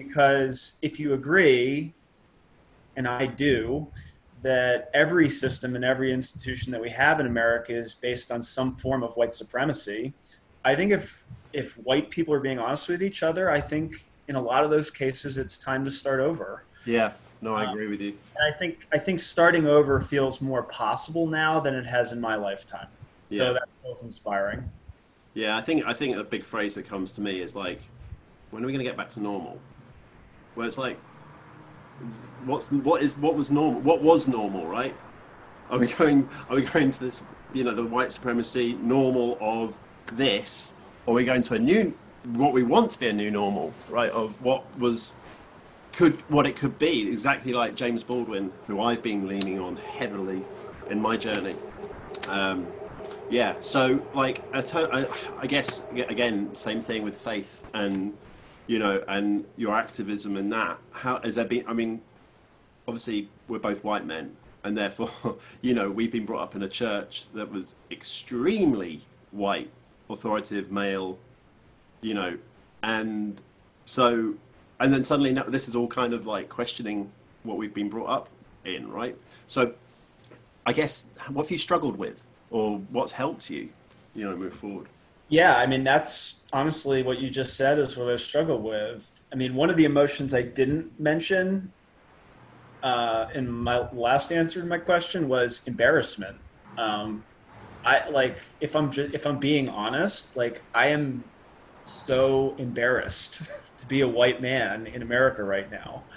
because if you agree and i do that every system and every institution that we have in america is based on some form of white supremacy i think if if white people are being honest with each other i think in a lot of those cases it's time to start over yeah, no, I um, agree with you. And I think I think starting over feels more possible now than it has in my lifetime. Yeah, so that feels inspiring. Yeah, I think I think a big phrase that comes to me is like, when are we going to get back to normal? Where it's like, what's the, what is what was normal? What was normal, right? Are we going? Are we going to this? You know, the white supremacy normal of this, or are we going to a new, what we want to be a new normal, right? Of what was could what it could be exactly like James Baldwin, who I've been leaning on heavily in my journey. Um, yeah, so like I, I guess again, same thing with faith and you know and your activism and that. How has there been? I mean, obviously we're both white men, and therefore, you know, we've been brought up in a church that was extremely white, authoritative, male, you know, and so, and then suddenly now this is all kind of like questioning what we've been brought up in, right? So, I guess what have you struggled with, or what's helped you, you know, move forward? Yeah, I mean that's honestly what you just said is what I struggled with. I mean, one of the emotions I didn't mention uh, in my last answer to my question was embarrassment. Um, I like if I'm just, if I'm being honest, like I am so embarrassed to be a white man in America right now.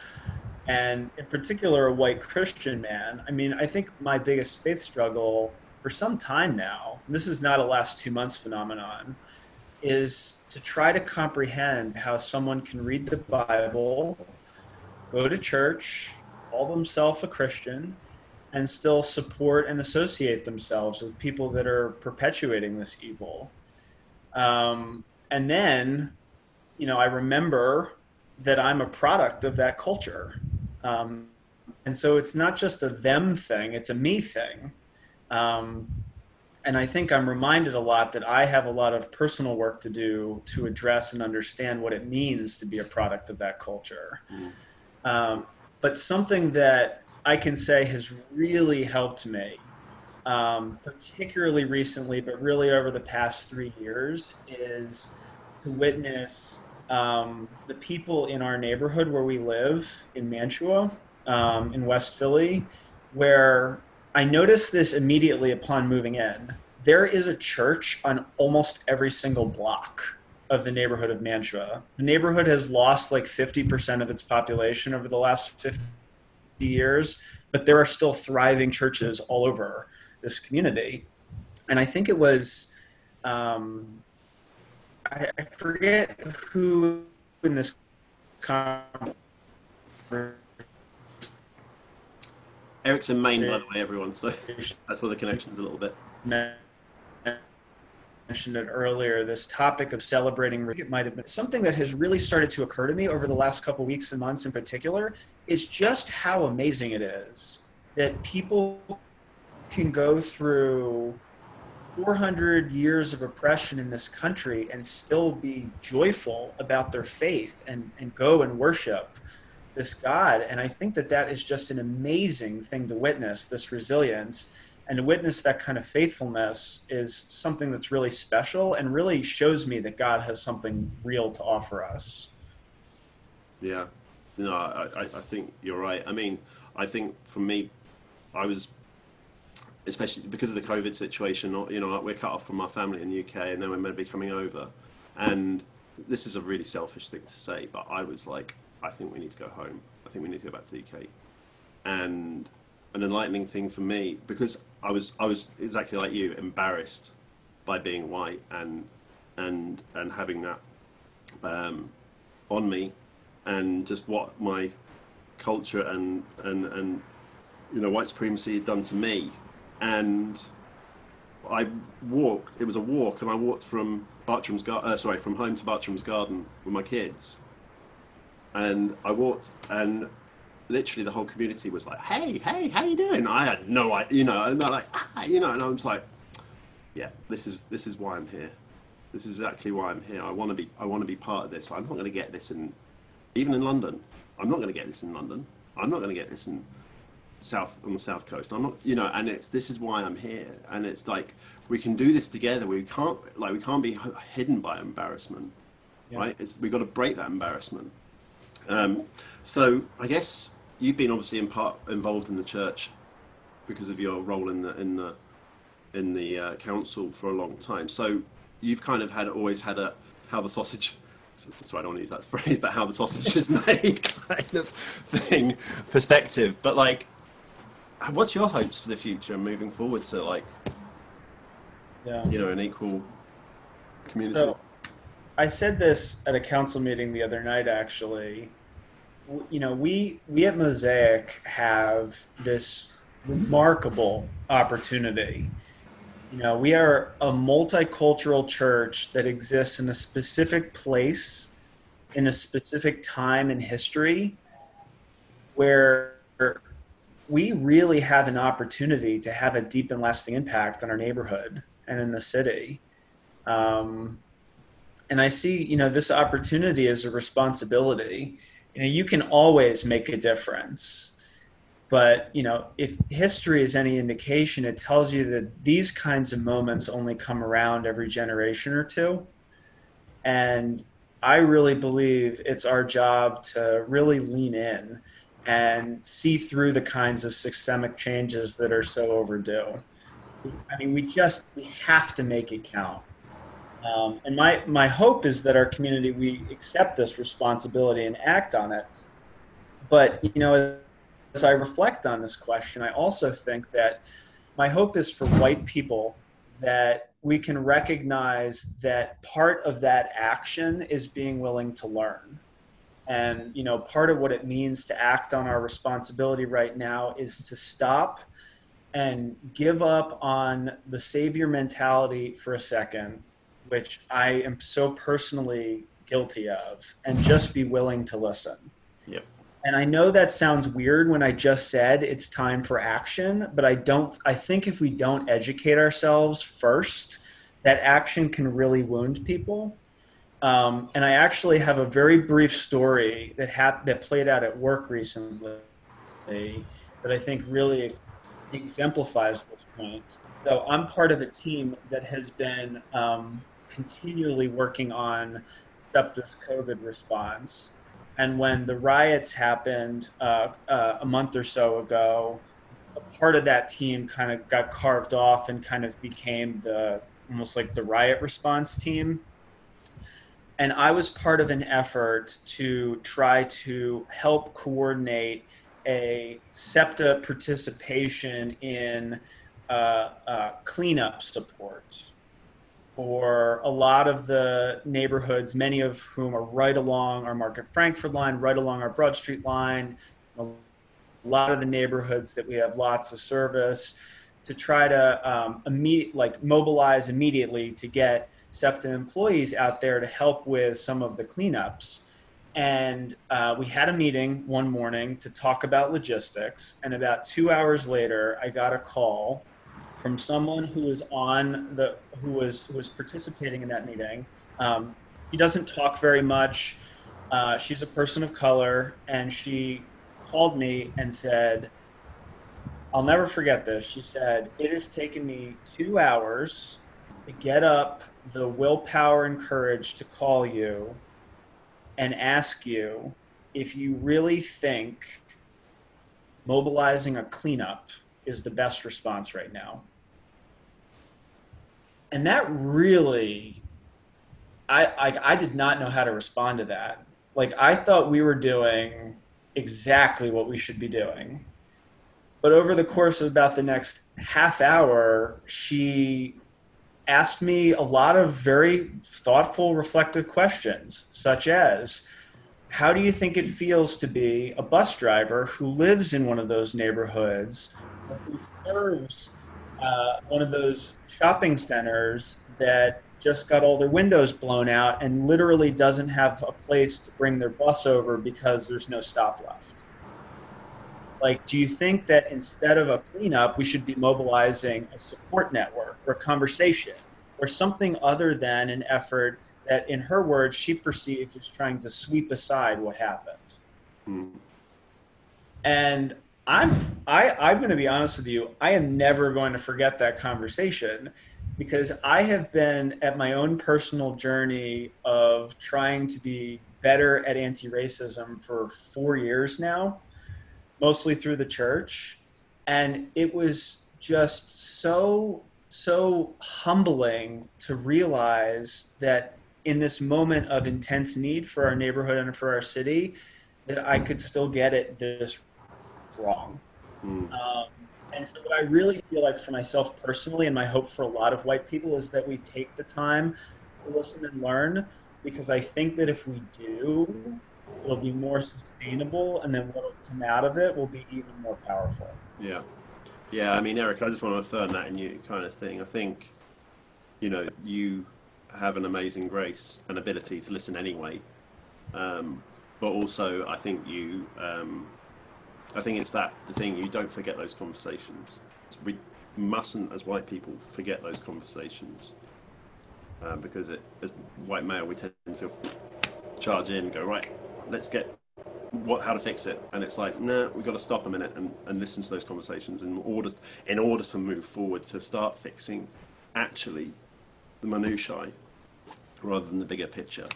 And in particular, a white Christian man. I mean, I think my biggest faith struggle for some time now, this is not a last two months phenomenon, is to try to comprehend how someone can read the Bible, go to church, call themselves a Christian, and still support and associate themselves with people that are perpetuating this evil. Um, and then, you know, I remember that I'm a product of that culture. Um, and so it's not just a them thing, it's a me thing. Um, and I think I'm reminded a lot that I have a lot of personal work to do to address and understand what it means to be a product of that culture. Mm. Um, but something that I can say has really helped me, um, particularly recently, but really over the past three years, is to witness um, the people in our neighborhood where we live in Mantua, um, in West Philly, where I noticed this immediately upon moving in. There is a church on almost every single block of the neighborhood of Mantua. The neighborhood has lost like 50% of its population over the last 50 years, but there are still thriving churches all over this community. And I think it was um, I, I forget who in this conference. Erik's in Maine, by the way, everyone. So that's where the connection's a little bit. Mentioned it earlier. This topic of celebrating it might have been something that has really started to occur to me over the last couple weeks and months, in particular, is just how amazing it is that people can go through 400 years of oppression in this country and still be joyful about their faith and, and go and worship this God. And I think that that is just an amazing thing to witness this resilience and to witness that kind of faithfulness is something that's really special and really shows me that God has something real to offer us. Yeah, no, I, I think you're right. I mean, I think for me, I was especially because of the COVID situation, you know, we're cut off from our family in the UK and then we're meant to be coming over. And this is a really selfish thing to say, but I was like, I think we need to go home. I think we need to go back to the UK. And an enlightening thing for me, because I was, I was exactly like you, embarrassed by being white and, and, and having that um, on me and just what my culture and, and, and, you know, white supremacy had done to me and I walked. It was a walk, and I walked from Bartram's Garden. Uh, sorry, from home to Bartram's Garden with my kids. And I walked, and literally the whole community was like, "Hey, hey, how you doing?" I had no idea, you know, and they're like, ah, you know, and I was like, "Yeah, this is this is why I'm here. This is exactly why I'm here. I want to be I want to be part of this. I'm not going to get this in, even in London. I'm not going to get this in London. I'm not going to get this in." south on the south coast. I'm not, you know, and it's this is why I'm here, and it's like we can do this together. We can't like we can't be hidden by embarrassment, yeah. right? It's we've got to break that embarrassment. Um, so I guess you've been obviously in part involved in the church because of your role in the in the in the uh, council for a long time. So you've kind of had always had a how the sausage sorry, I don't want to use that phrase, but how the sausage is made kind of thing perspective. But like, what's your hopes for the future and moving forward to like, yeah, you know, an equal community? So, I said this at a council meeting the other night. Actually, you know, we we at Mosaic have this remarkable opportunity. You know, we are a multicultural church that exists in a specific place, in a specific time in history, where we really have an opportunity to have a deep and lasting impact on our neighborhood and in the city. Um, and I see, you know, this opportunity as a responsibility. You know, you can always make a difference. But, you know, if history is any indication, it tells you that these kinds of moments only come around every generation or two. And I really believe it's our job to really lean in and see through the kinds of systemic changes that are so overdue. I mean, we just we have to make it count. Um, and my my hope is that our community we accept this responsibility and act on it. But you know, as I reflect on this question, I also think that my hope is for white people that we can recognize that part of that action is being willing to learn and you know part of what it means to act on our responsibility right now is to stop and give up on the savior mentality for a second which i am so personally guilty of and just be willing to listen Yep. and i know that sounds weird when i just said it's time for action but i don't i think if we don't educate ourselves first that action can really wound people um, and I actually have a very brief story that hap- that played out at work recently that I think really exemplifies this point. So I'm part of a team that has been um, continually working on SEPTA's COVID response. And when the riots happened uh, uh, a month or so ago, a part of that team kind of got carved off and kind of became the almost like the riot response team and I was part of an effort to try to help coordinate a SEPTA participation in uh, uh, cleanup support for a lot of the neighborhoods, many of whom are right along our Market Frankford line, right along our Broad Street line, a lot of the neighborhoods that we have lots of service, to try to um, immediate, like mobilize immediately to get SEPTA employees out there to help with some of the cleanups. And uh, we had a meeting one morning to talk about logistics. And about two hours later, I got a call from someone who was on the who was who was participating in that meeting. Um, he doesn't talk very much. Uh, she's a person of color, and she called me and said, "I'll never forget this." She said, "It has taken me two hours to get up the willpower and courage to call you and ask you if you really think mobilizing a cleanup is the best response right now. And that really, I, I, I did not know how to respond to that. Like, I thought we were doing exactly what we should be doing. But over the course of about the next half hour, she asked me a lot of very thoughtful, reflective questions, such as How do you think it feels to be a bus driver who lives in one of those neighborhoods, who serves uh, one of those shopping centers that just got all their windows blown out and literally doesn't have a place to bring their bus over because there's no stop left? like do you think that instead of a cleanup we should be mobilizing a support network or a conversation or something other than an effort that in her words she perceived as trying to sweep aside what happened Mm. and i'm i i'm going to be honest with you i am never going to forget that conversation because i have been at my own personal journey of trying to be better at anti-racism for four years now mostly through the church. And it was just so, so humbling to realize that in this moment of intense need for our neighborhood and for our city, that I could still get it this wrong. Mm. Um, and so, what I really feel like for myself personally, and my hope for a lot of white people, is that we take the time to listen and learn, because I think that if we do, it'll be more sustainable, and then what will come out of it will be even more powerful. Yeah. Yeah, I mean, Erik, I just want to affirm that in you kind of thing. I think, you know, you have an amazing grace and ability to listen anyway. Um, but also, I think you um, I think it's that the thing you don't forget those conversations. We mustn't, as white people, forget those conversations um, because it, as white male, we tend to charge in, go right, let's get what how to fix it, and it's like, nah, we've got to stop a minute and, and listen to those conversations in order in order to move forward to start fixing actually the minutiae rather than the bigger picture,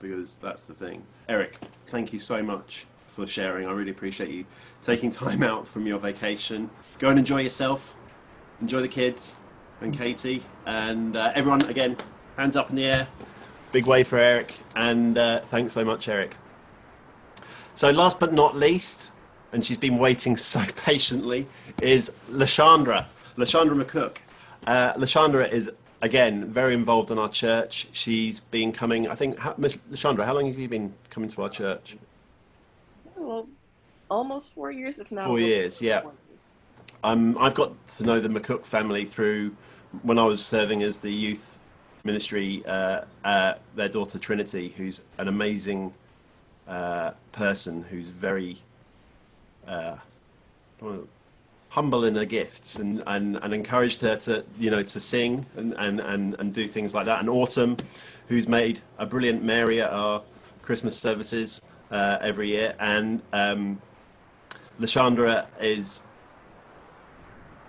because that's the thing. Erik, thank you so much for sharing. I really appreciate you taking time out from your vacation. Go and enjoy yourself. Enjoy the kids and Katie and uh, everyone. Again, hands up in the air. Big wave for Erik, and uh, thanks so much, Erik. So, last but not least, and she's been waiting so patiently, is LaShundra, LaShundra McCook. Uh, LaShundra is again very involved in our church. She's been coming. I think, how, LaShundra, how long have you been coming to our church? Well, almost four years, if not four years. Yeah. Um, I've got to know the McCook family through when I was serving as the youth ministry. Uh, uh, their daughter Trinity, who's an amazing uh, person who's very uh, humble in her gifts and, and, and encouraged her to you know to sing and, and, and, and do things like that. And Autumn, who's made a brilliant Mary at our Christmas services uh, every year, and um, LaShundra is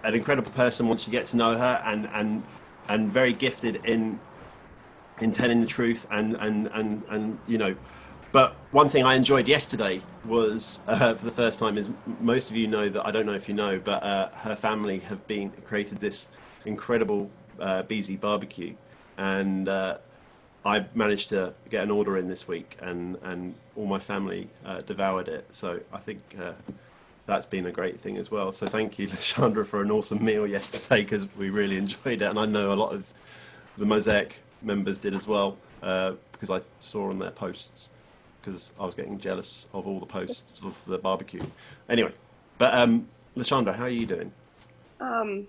an incredible person once you get to know her, and and and very gifted in in telling the truth and and and and you know. But one thing I enjoyed yesterday was, uh, for the first time, is most of you know that I don't know if you know, but uh, her family have been created this incredible uh, BZ barbecue, and uh, I managed to get an order in this week, and and all my family uh, devoured it. So I think uh, that's been a great thing as well. So thank you, Chandra, for an awesome meal yesterday because we really enjoyed it, and I know a lot of the Mosaic members did as well uh, because I saw on their posts because I was getting jealous of all the posts of the barbecue. Anyway, but um, how are you doing? Um,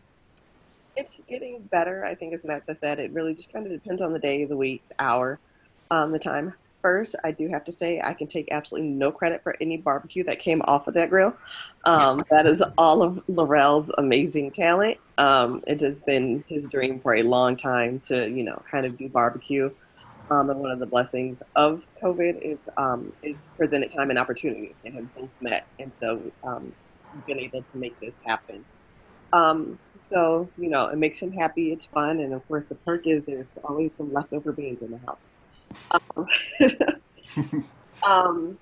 it's getting better. I think, as Matt said, it really just kind of depends on the day, the week, the hour, um, the time. First, I do have to say I can take absolutely no credit for any barbecue that came off of that grill. Um, that is all of Laurel's amazing talent. Um, it has been his dream for a long time to, you know, kind of do barbecue. Um, and one of the blessings of COVID is um, is presented time and opportunity, and have both met, and so um, we've been able to make this happen. Um, so you know, it makes him happy. It's fun, and of course, the perk is there's always some leftover beans in the house. Um, um,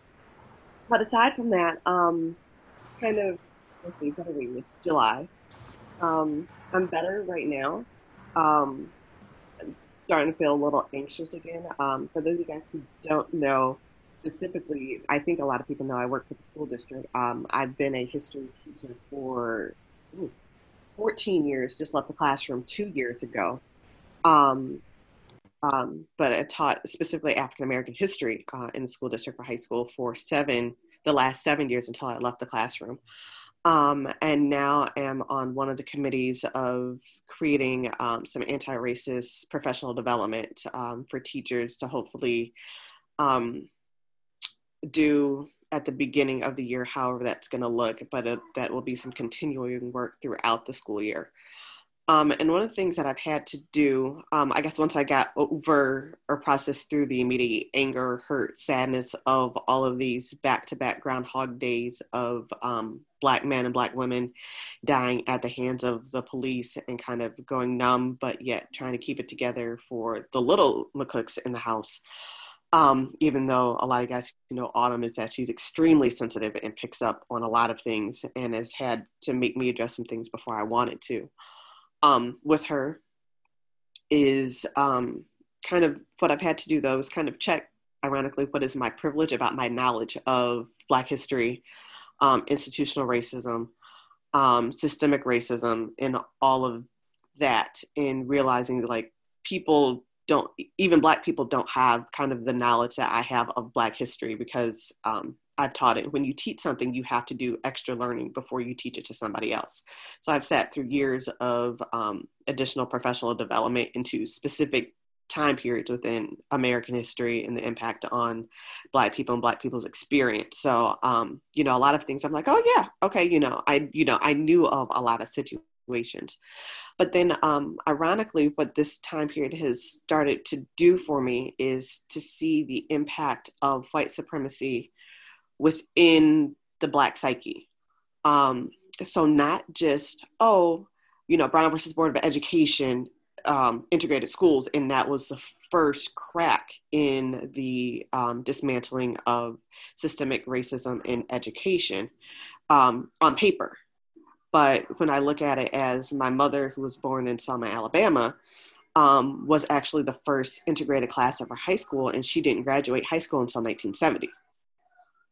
but aside from that, kind of let's see, what are we? It's July. I'm better right now. Um, I'm starting to feel a little anxious again. Um, for those of you guys who don't know, specifically, I think a lot of people know I work for the school district. Um, I've been a history teacher for ooh, 14 years, just left the classroom two years ago. Um, um, but I taught specifically African American history uh, in the school district for high school for seven, the last seven years until I left the classroom. Um, and now I am on one of the committees of creating um, some anti-racist professional development um, for teachers to hopefully um, do at the beginning of the year, however that's going to look, but that will be some continuing work throughout the school year. Um, and one of the things that I've had to do, um, I guess once I got over or processed through the immediate anger, hurt, sadness of all of these back to back Groundhog days of um, Black men and Black women dying at the hands of the police and kind of going numb, but yet trying to keep it together for the little McCooks in the house. Um, even though a lot of guys know Autumn is that she's extremely sensitive and picks up on a lot of things and has had to make me address some things before I wanted to um, with her is um, kind of what I've had to do though is kind of check, ironically, what is my privilege about my knowledge of Black history, um, institutional racism, um, systemic racism, and all of that, in realizing like people don't, even Black people don't have kind of the knowledge that I have of Black history because um, I've taught it. When you teach something, you have to do extra learning before you teach it to somebody else. So I've sat through years of um, additional professional development into specific time periods within American history and the impact on Black people and Black people's experience. So, um, you know, a lot of things I'm like, oh yeah, okay, you know, I, you know, I knew of a lot of situations, but then, um, ironically, what this time period has started to do for me is to see the impact of white supremacy within the Black psyche. Um, so not just oh, you know, Brown versus Board of Education um, integrated schools, and that was the first crack in the um, dismantling of systemic racism in education um, on paper. But when I look at it as my mother, who was born in Selma, Alabama, um, was actually the first integrated class of her high school, and she didn't graduate high school until 1970.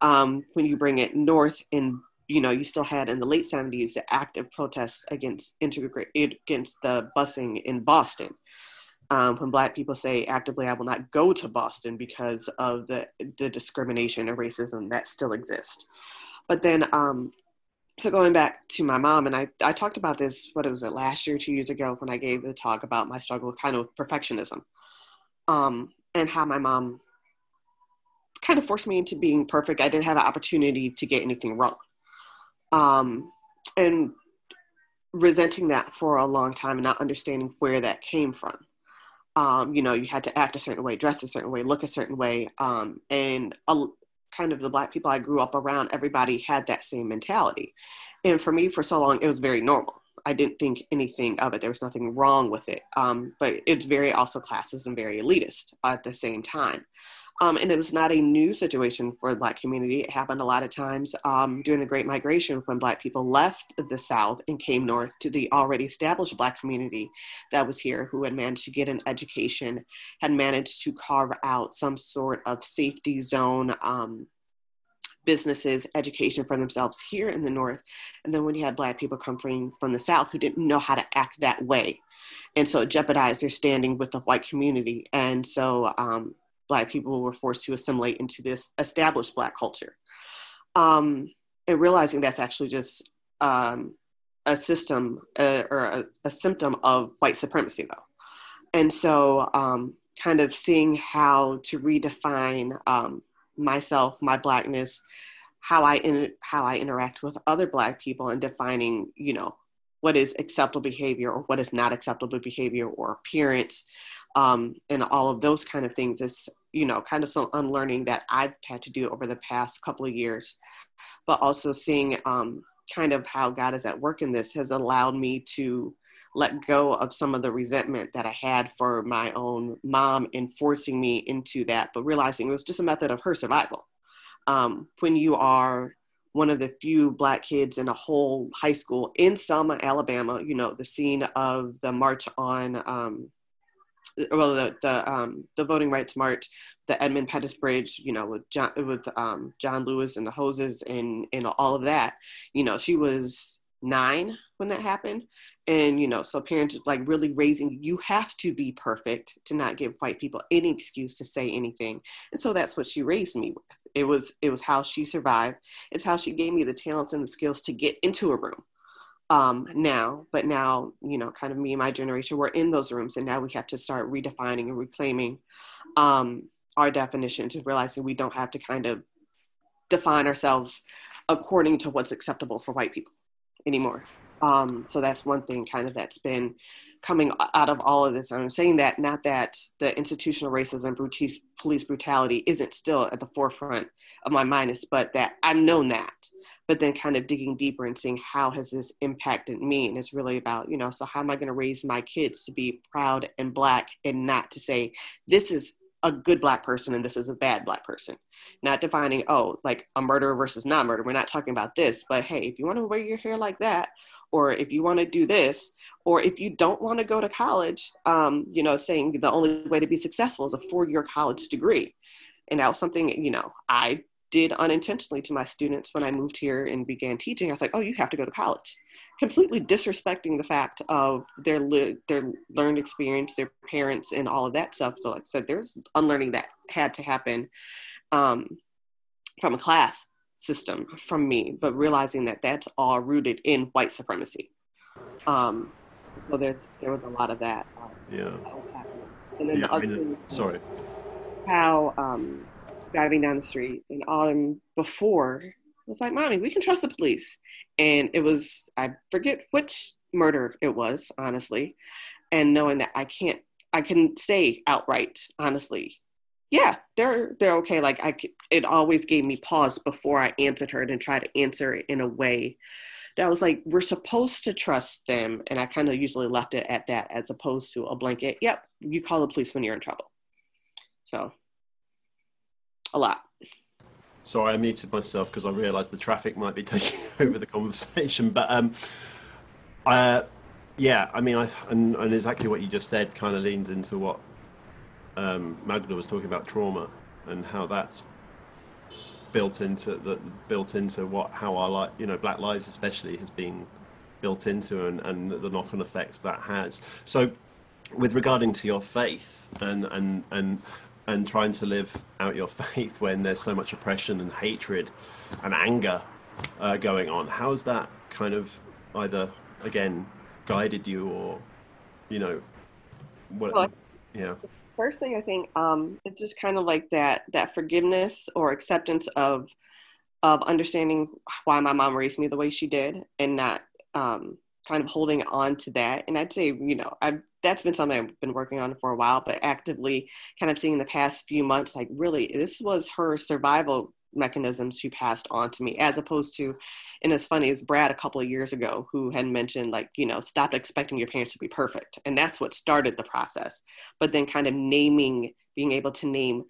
Um, when you bring it north in you know, you still had in the late 70s the active protests against integrate against the busing in Boston. Um, when Black people say actively, I will not go to Boston because of the, the discrimination and racism that still exists. But then, um, so going back to my mom, and I, I talked about this, what was it, last year, two years ago, when I gave the talk about my struggle with kind of perfectionism um, and how my mom kind of forced me into being perfect. I didn't have an opportunity to get anything wrong um, and resenting that for a long time and not understanding where that came from. Um, you know, you had to act a certain way, dress a certain way, look a certain way, um, and a, kind of the black people I grew up around, everybody had that same mentality. And for me, for so long, it was very normal. I didn't think anything of it. There was nothing wrong with it. Um, but it's very also classist and very elitist at the same time. Um, and it was not a new situation for the Black community. It happened a lot of times um, during the Great Migration when Black people left the South and came north to the already established Black community that was here, who had managed to get an education, had managed to carve out some sort of safety zone. Um, businesses, education for themselves here in the North. And then when you had Black people coming from, the South who didn't know how to act that way. And so it jeopardized their standing with the white community. And so um, black people were forced to assimilate into this established black culture. Um, and realizing that's actually just um, a system uh, or a, a, symptom of white supremacy though. And so um, kind of seeing how to redefine um, myself my blackness how i in, how i interact with other black people and defining you know what is acceptable behavior or what is not acceptable behavior or appearance um, and all of those kind of things is you know kind of some unlearning that i've had to do over the past couple of years. But also seeing um, kind of how god is at work in this has allowed me to let go of some of the resentment that i had for my own mom in forcing me into that but realizing it was just a method of her survival. Um, when you are one of the few black kids in a whole high school in selma alabama you know the scene of the march on um, well the the, um, the voting rights march, the Edmund Pettus Bridge, you know, with John with um, John Lewis and the hoses and and all of that. You know, she was nine when that happened, and you know, so parents like really raising you have to be perfect to not give white people any excuse to say anything, and so that's what she raised me with. It was it was how she survived. It's how she gave me the talents and the skills to get into a room um, now, but now, you know, kind of me and my generation, we're in those rooms and now we have to start redefining and reclaiming um, our definitions and realizing we don't have to kind of define ourselves according to what's acceptable for white people anymore. Um, so that's one thing kind of that's been coming out of all of this. And I'm saying that not that the institutional racism, police brutality isn't still at the forefront of my mind, but that I've known that but then kind of digging deeper and seeing how has this impacted me? And it's really about you know so how am i going to raise my kids to be proud and black and not to say this is a good black person and this is a bad black person. Not defining oh like a murderer versus not murder we're not talking about this but hey if you want to wear your hair like that or if you want to do this or if you don't want to go to college um, you know saying the only way to be successful is a four-year college degree. And that was something you know i did unintentionally to my students when I moved here and began teaching. I was like, "Oh, you have to go to college," completely disrespecting the fact of their li- their learned experience, their parents, and all of that stuff. So, like I said, there's unlearning that had to happen um, from a class system from me, but realizing that that's all rooted in white supremacy. Um, so there's there was a lot of that. Um, yeah. That was happening. And then Yeah, the I mean, thing sorry. how um, driving down the street in autumn before was like, "Mommy, we can trust the police," and it was I forget which murder it was, honestly, and knowing that I can't, I can say outright, honestly, yeah, they're they're okay. Like I, it always gave me pause before I answered her and try to answer it in a way that was like, we're supposed to trust them, and I kind of usually left it at that as opposed to a blanket. Yep, you call the police when you're in trouble. So a lot. Sorry, I muted myself because I realised the traffic might be taking over the conversation. But um, uh, yeah, I mean, I, and, and exactly what you just said kind of leans into what um, Magda was talking about trauma and how that's built into the built into what how our like you know, Black Lives especially has been built into and, and the knock-on effects that has. So, with regarding to your faith and and and and trying to live out your faith when there's so much oppression and hatred and anger uh, going on, how has that kind of either again guided you or you know what? Well, yeah. First thing I think um, it's just kind of like that that forgiveness or acceptance of of understanding why my mom raised me the way she did and not um, kind of holding on to that. And I'd say, you know, I've that's been something I've been working on for a while, but actively kind of seeing the past few months, like really, this was her survival mechanisms she passed on to me, as opposed to, and as funny as Brad a couple of years ago, who had mentioned, like, you know, stop expecting your parents to be perfect. And that's what started the process. But then kind of naming, being able to name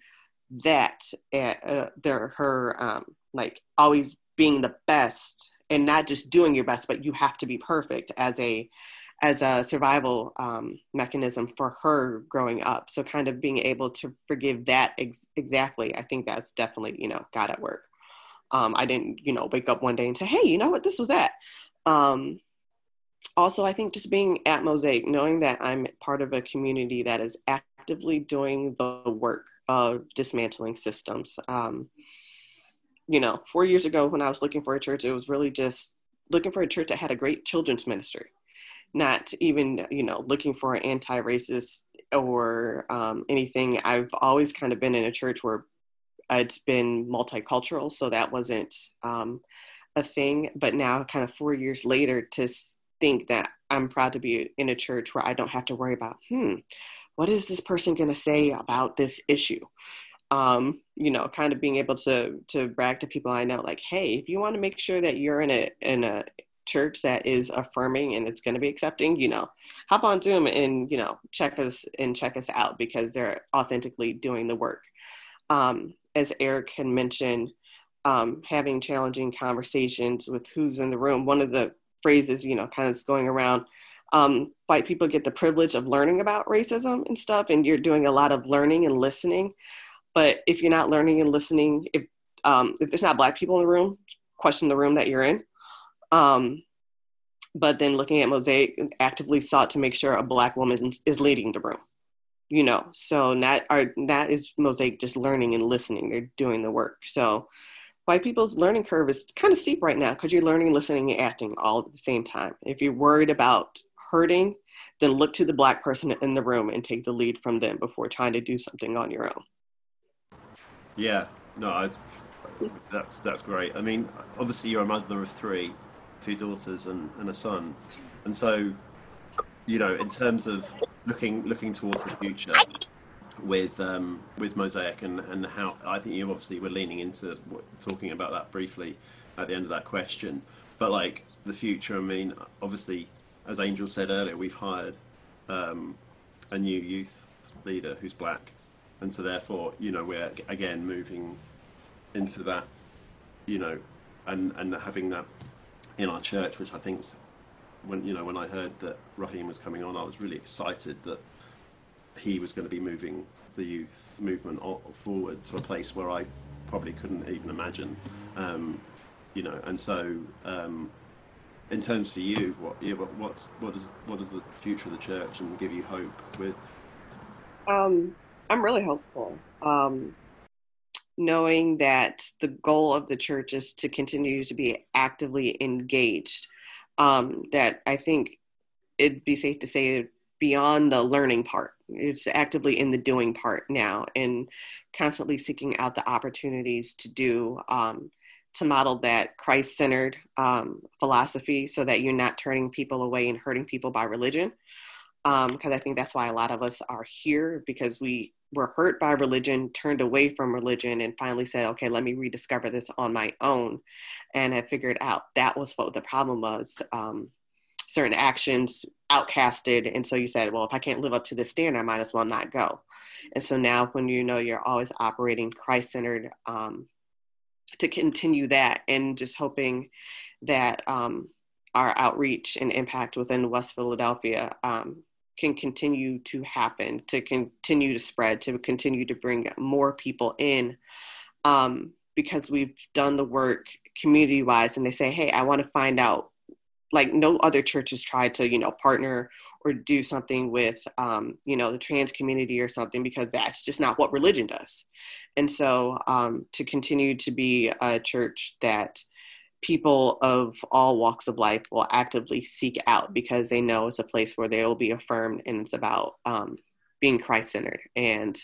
that, uh, their, her, um, like, always being the best and not just doing your best, but you have to be perfect as a, as a survival um, mechanism for her growing up. So kind of being able to forgive that ex- exactly, I think that's definitely you know God at work. Um, I didn't you know wake up one day and say, hey, you know what, this was that. Um, also, I think just being at Mosaic, knowing that I'm part of a community that is actively doing the work of dismantling systems. Um, you know, four years ago when I was looking for a church, it was really just looking for a church that had a great children's ministry. Not even you know looking for an anti-racist or um, anything. I've always kind of been in a church where it's been multicultural so that wasn't um, a thing. But now kind of four years later to think that i'm proud to be in a church where i don't have to worry about hmm what is this person going to say about this issue? Um, you know kind of being able to to brag to people i know like hey if you want to make sure that you're in a in a church that is affirming and it's going to be accepting, you know, hop on Zoom and you know check us and check us out because they're authentically doing the work. Um, as Erik had mentioned, um, having challenging conversations with who's in the room. One of the phrases, you know, kind of going around. Um, white people get the privilege of learning about racism and stuff, and you're doing a lot of learning and listening. But if you're not learning and listening, if um, if there's not black people in the room, question the room that you're in. Um, but then looking at Mosaic, actively sought to make sure a black woman is leading the room. You know, so that are that is Mosaic just learning and listening. They're doing the work. So white people's learning curve is kind of steep right now because you're learning, listening, and acting all at the same time. If you're worried about hurting, then look to the black person in the room and take the lead from them before trying to do something on your own. Yeah, no, I, that's that's great. I mean, obviously you're a mother of three, two daughters and, and a son, and so you know, in terms of looking looking towards the future with um, with Mosaic and, and how I think you obviously were leaning into talking about that briefly at the end of that question, but like the future. I mean, obviously, as Angel said earlier, we've hired um, a new youth leader who's black, and so therefore, you know, we're again moving into that, you know, and and having that in our church, which I think when you know when I heard that Raheem was coming on, I was really excited that he was going to be moving the youth movement forward to a place where I probably couldn't even imagine, um, you know. And so, um, in terms for you, what yeah, what's what is what is the future of the church and give you hope with? Um, I'm really hopeful. Um, knowing that the goal of the church is to continue to be actively engaged. Um, that I think it'd be safe to say beyond the learning part, it's actively in the doing part now and constantly seeking out the opportunities to do um, to model that christ-centered um, philosophy so that you're not turning people away and hurting people by religion because um, i think that's why a lot of us are here because we were hurt by religion turned away from religion and finally said okay let me rediscover this on my own. And I figured out that was what the problem was. Um, certain actions outcasted and so you said well if i can't live up to this standard i might as well not go. And so now when you know you're always operating christ-centered um, to continue that and just hoping that um, our outreach and impact within west philadelphia um, can continue to happen to continue to spread to continue to bring more people in um, because we've done the work community wise and they say hey i want to find out like no other church has tried to you know partner or do something with um, you know the trans community or something because that's just not what religion does. And so um, to continue to be a church that people of all walks of life will actively seek out because they know it's a place where they will be affirmed and it's about um, being christ-centered and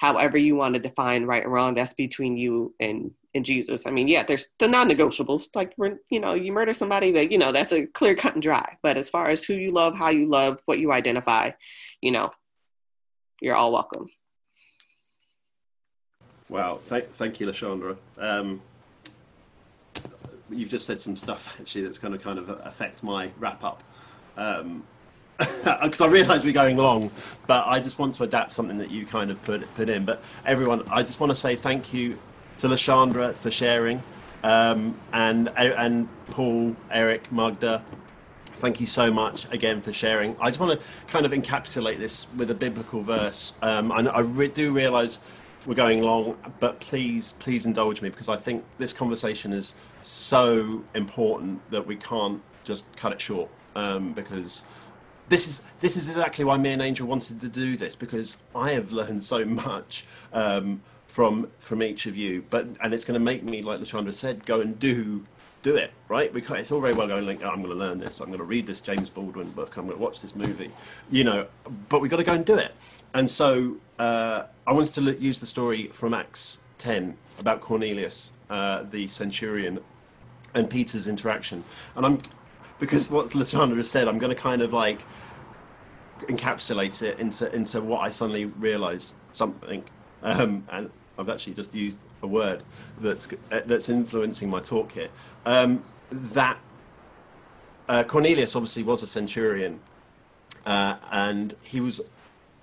however you want to define right and wrong that's between you and in Jesus. I mean, yeah, there's the non-negotiables. Like when you know you murder somebody, that you know that's a clear cut and dry. But as far as who you love, how you love, what you identify, you know, you're all welcome. Wow, thank thank you, LaShundra. Um, you've just said some stuff actually that's going to kind of affect my wrap up. Um, because I realise we're going long, but I just want to adapt something that you kind of put put in. But everyone, I just want to say thank you to LaShundra for sharing, um, and and Paul, Erik, Magda. Thank you so much again for sharing. I just want to kind of encapsulate this with a biblical verse. Um, I, I re- do realise we're going long, but please, please indulge me because I think this conversation is so important that we can't just cut it short. Um, because this is this is exactly why me and Angel wanted to do this because I have learned so much um, from from each of you. But and it's going to make me, like LaShundra said, go and do do it right. We it's all very well going like, oh, I'm going to learn this. I'm going to read this James Baldwin book. I'm going to watch this movie. You know, but we've got to go and do it. And so uh, I wanted to look, use the story from Acts 10 about Cornelius, uh, the centurion, and Peter's interaction. And I'm because what LaShundra has said, I'm going to kind of like encapsulate it into into what I suddenly realised something. Um, and I've actually just used a word that's that's influencing my talk here. Um, that uh, Cornelius obviously was a centurion, uh, and he was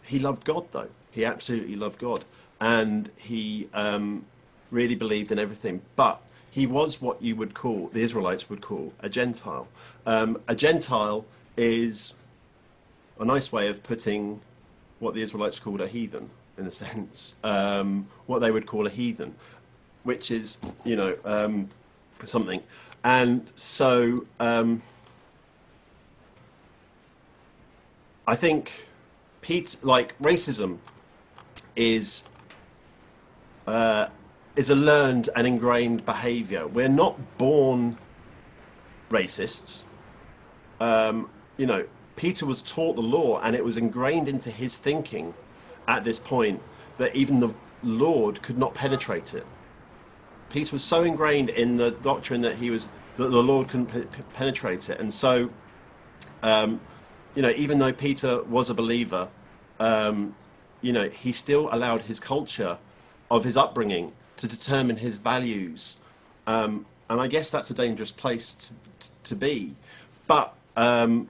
he loved God though. He absolutely loved God, and he um, really believed in everything. But he was what you would call the Israelites would call a Gentile. Um, a Gentile is a nice way of putting what the Israelites called a heathen in a sense, um, what they would call a heathen, which is, you know, um, something. And so um, I think Pete, like racism, is uh, is a learned and ingrained behaviour. We're not born racists. Um, you know, Peter was taught the law, and it was ingrained into his thinking at this point that even the Lord could not penetrate it. Peter was so ingrained in the doctrine that he was that the Lord couldn't penetrate it, and so, um, you know, even though Peter was a believer, um, you know, he still allowed his culture of his upbringing to determine his values, um, and I guess that's a dangerous place to, to be. But um,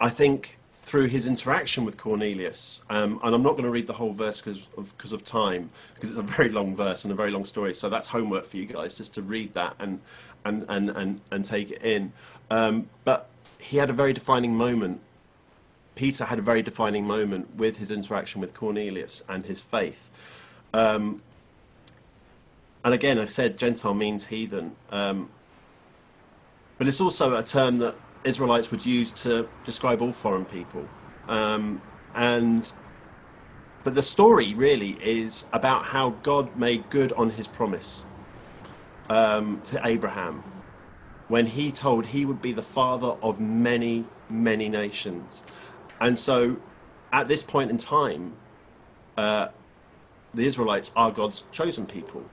I think through his interaction with Cornelius, um, and I'm not going to read the whole verse because of, cause of time, because it's a very long verse and a very long story. So that's homework for you guys, just to read that and and and and, and take it in. Um, but he had a very defining moment. Peter had a very defining moment with his interaction with Cornelius and his faith. Um, and again, I said Gentile means heathen, um, but it's also a term that Israelites would use to describe all foreign people. Um, and but the story really is about how God made good on his promise um, to Abraham when he told he would be the father of many, many nations. And so at this point in time, uh, the Israelites are God's chosen people.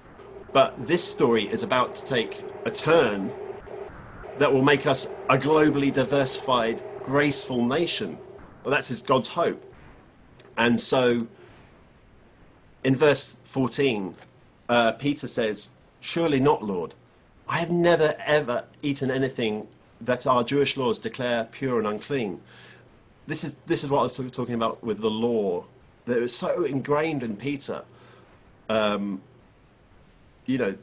But this story is about to take a turn that will make us a globally diversified, graceful nation. Well, that's his God's hope. And so in verse 14, uh, Peter says, Surely not, Lord. I have never, ever eaten anything that our Jewish laws declare pure and unclean. This is, this is what I was talking about with the law, that was so ingrained in Peter. Um, you know,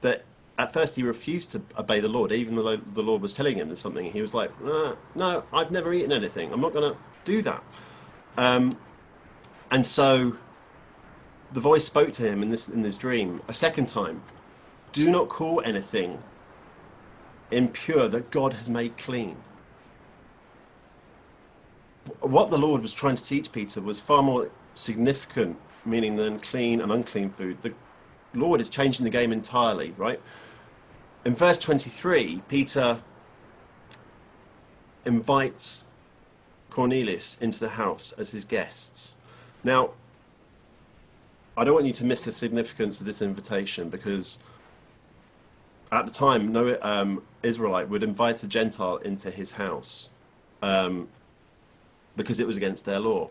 that at first he refused to obey the Lord, even though the Lord was telling him something. He was like, no, no I've never eaten anything. I'm not going to do that. Um, and so the voice spoke to him in this in this dream a second time. Do not call anything impure that God has made clean. What the Lord was trying to teach Peter was far more significant meaning than clean and unclean food. The Lord is changing the game entirely, right? In verse 23, Peter invites Cornelius into the house as his guests. Now, I don't want you to miss the significance of this invitation because at the time, no um, Israelite would invite a Gentile into his house um, because it was against their law.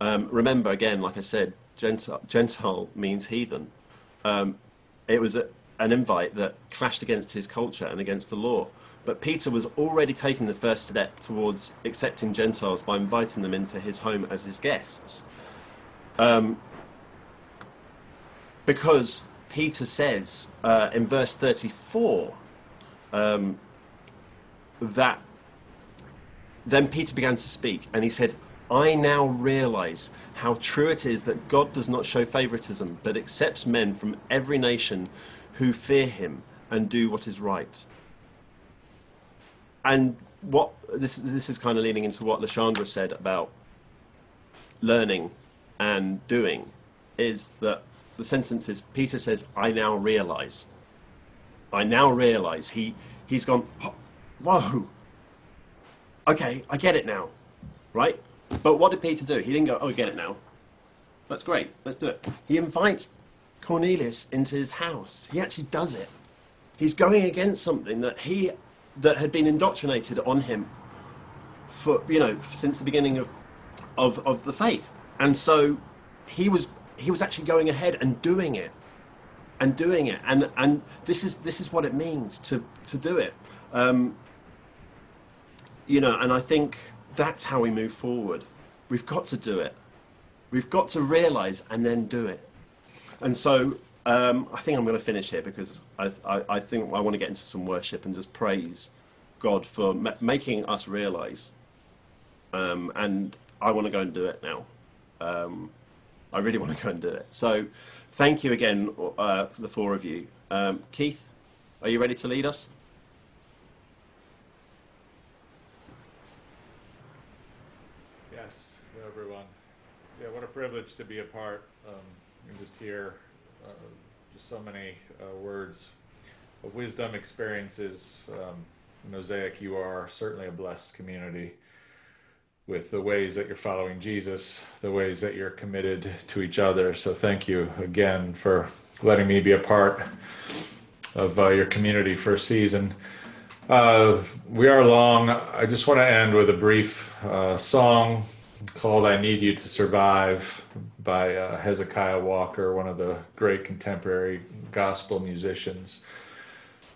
Um, remember, again, like I said, Gentile, means heathen. Um, it was a, an invite that clashed against his culture and against the law. But Peter was already taking the first step towards accepting Gentiles by inviting them into his home as his guests. Um, because Peter says uh, in verse 34 um, that then Peter began to speak and he said, I now realize how true it is that God does not show favoritism, but accepts men from every nation who fear him and do what is right. And what this this is kind of leaning into what LaShundra said about learning and doing is that the sentence is Peter says, I now realize. I now realize he he's gone, whoa. Okay, I get it now. Right? But what did Peter do? He didn't go, oh, I get it now. That's great. Let's do it. He invites Cornelius into his house. He actually does it. He's going against something that he that had been indoctrinated on him for you know since the beginning of of of the faith. And so he was he was actually going ahead and doing it and doing it and and this is this is what it means to to do it um, you know and i think that's how we move forward. We've got to do it. We've got to realize and then do it. And so um, I think I'm going to finish here because I, I, I, think I want to get into some worship and just praise God for ma- making us realize. Um, and I want to go and do it now. Um, I really want to go and do it. So thank you again uh, for the four of you. Um, Keith, are you ready to lead us? Privilege to be a part um, and just hear uh, just so many uh, words of wisdom, experiences. Um, Mosaic, you are certainly a blessed community with the ways that you're following Jesus, the ways that you're committed to each other. So thank you again for letting me be a part of uh, your community for a season. Uh, we are long. I just want to end with a brief uh, song called I Need You to Survive by uh, Hezekiah Walker, one of the great contemporary gospel musicians.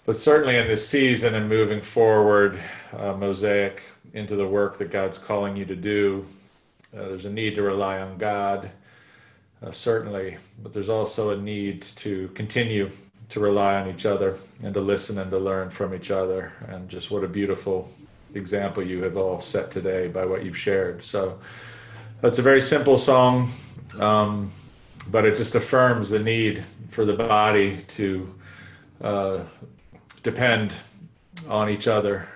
But certainly in this season and moving forward, uh, Mosaic, into the work that God's calling you to do, uh, there's a need to rely on God, uh, certainly, but there's also a need to continue to rely on each other and to listen and to learn from each other. And just what a beautiful example you have all set today by what you've shared. So that's a very simple song, um, but it just affirms the need for the body to uh, depend on each other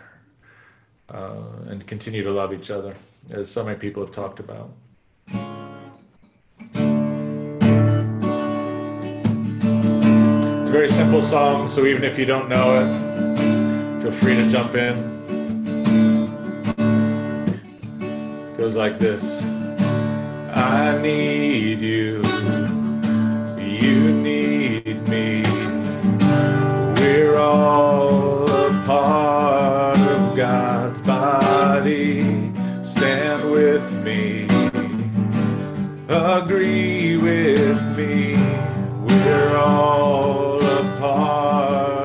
uh, and continue to love each other, as so many people have talked about. It's a very simple song, so even if you don't know it, feel free to jump in. Goes like this. I need you. You need me. We're all a part of God's body. Stand with me. Agree with me. We're all a part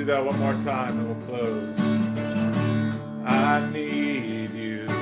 do that one more time and we'll close. I need you.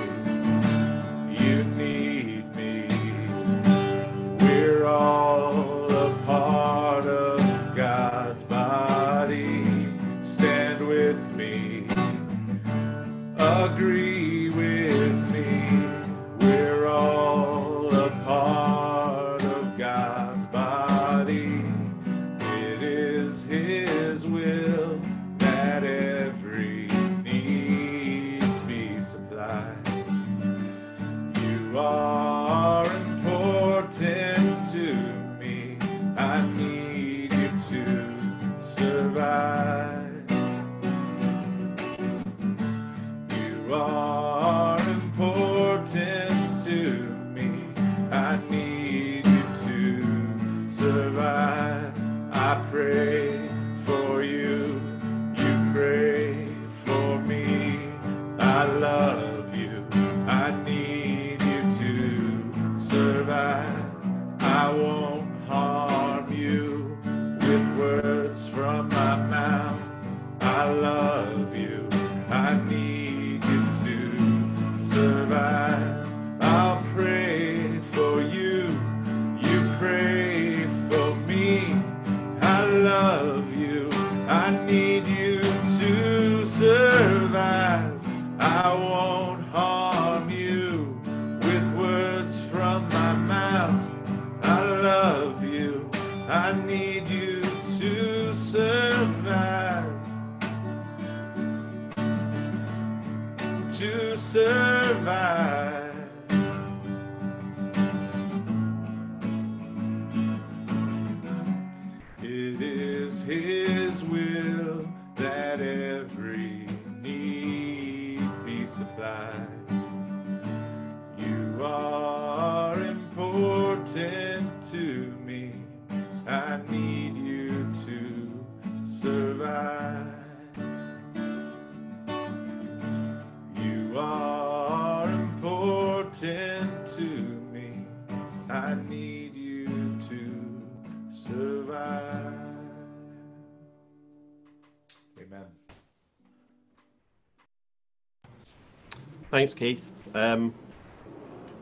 Thanks, Keith. Um,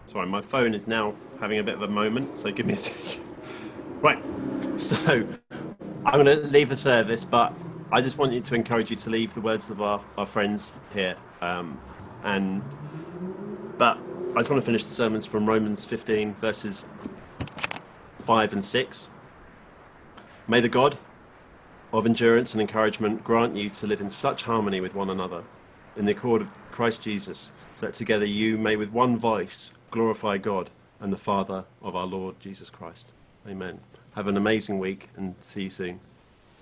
sorry, my phone is now having a bit of a moment, so give me a second. Right, so I'm going to leave the service, but I just want you to encourage you to leave the words of our, our friends here. Um, and but I just want to finish the sermons from Romans 15 verses 5 and 6. May the God of endurance and encouragement grant you to live in such harmony with one another, in the accord of Christ Jesus, that together you may with one voice glorify God and the Father of our Lord Jesus Christ. Amen. Have an amazing week and see you soon.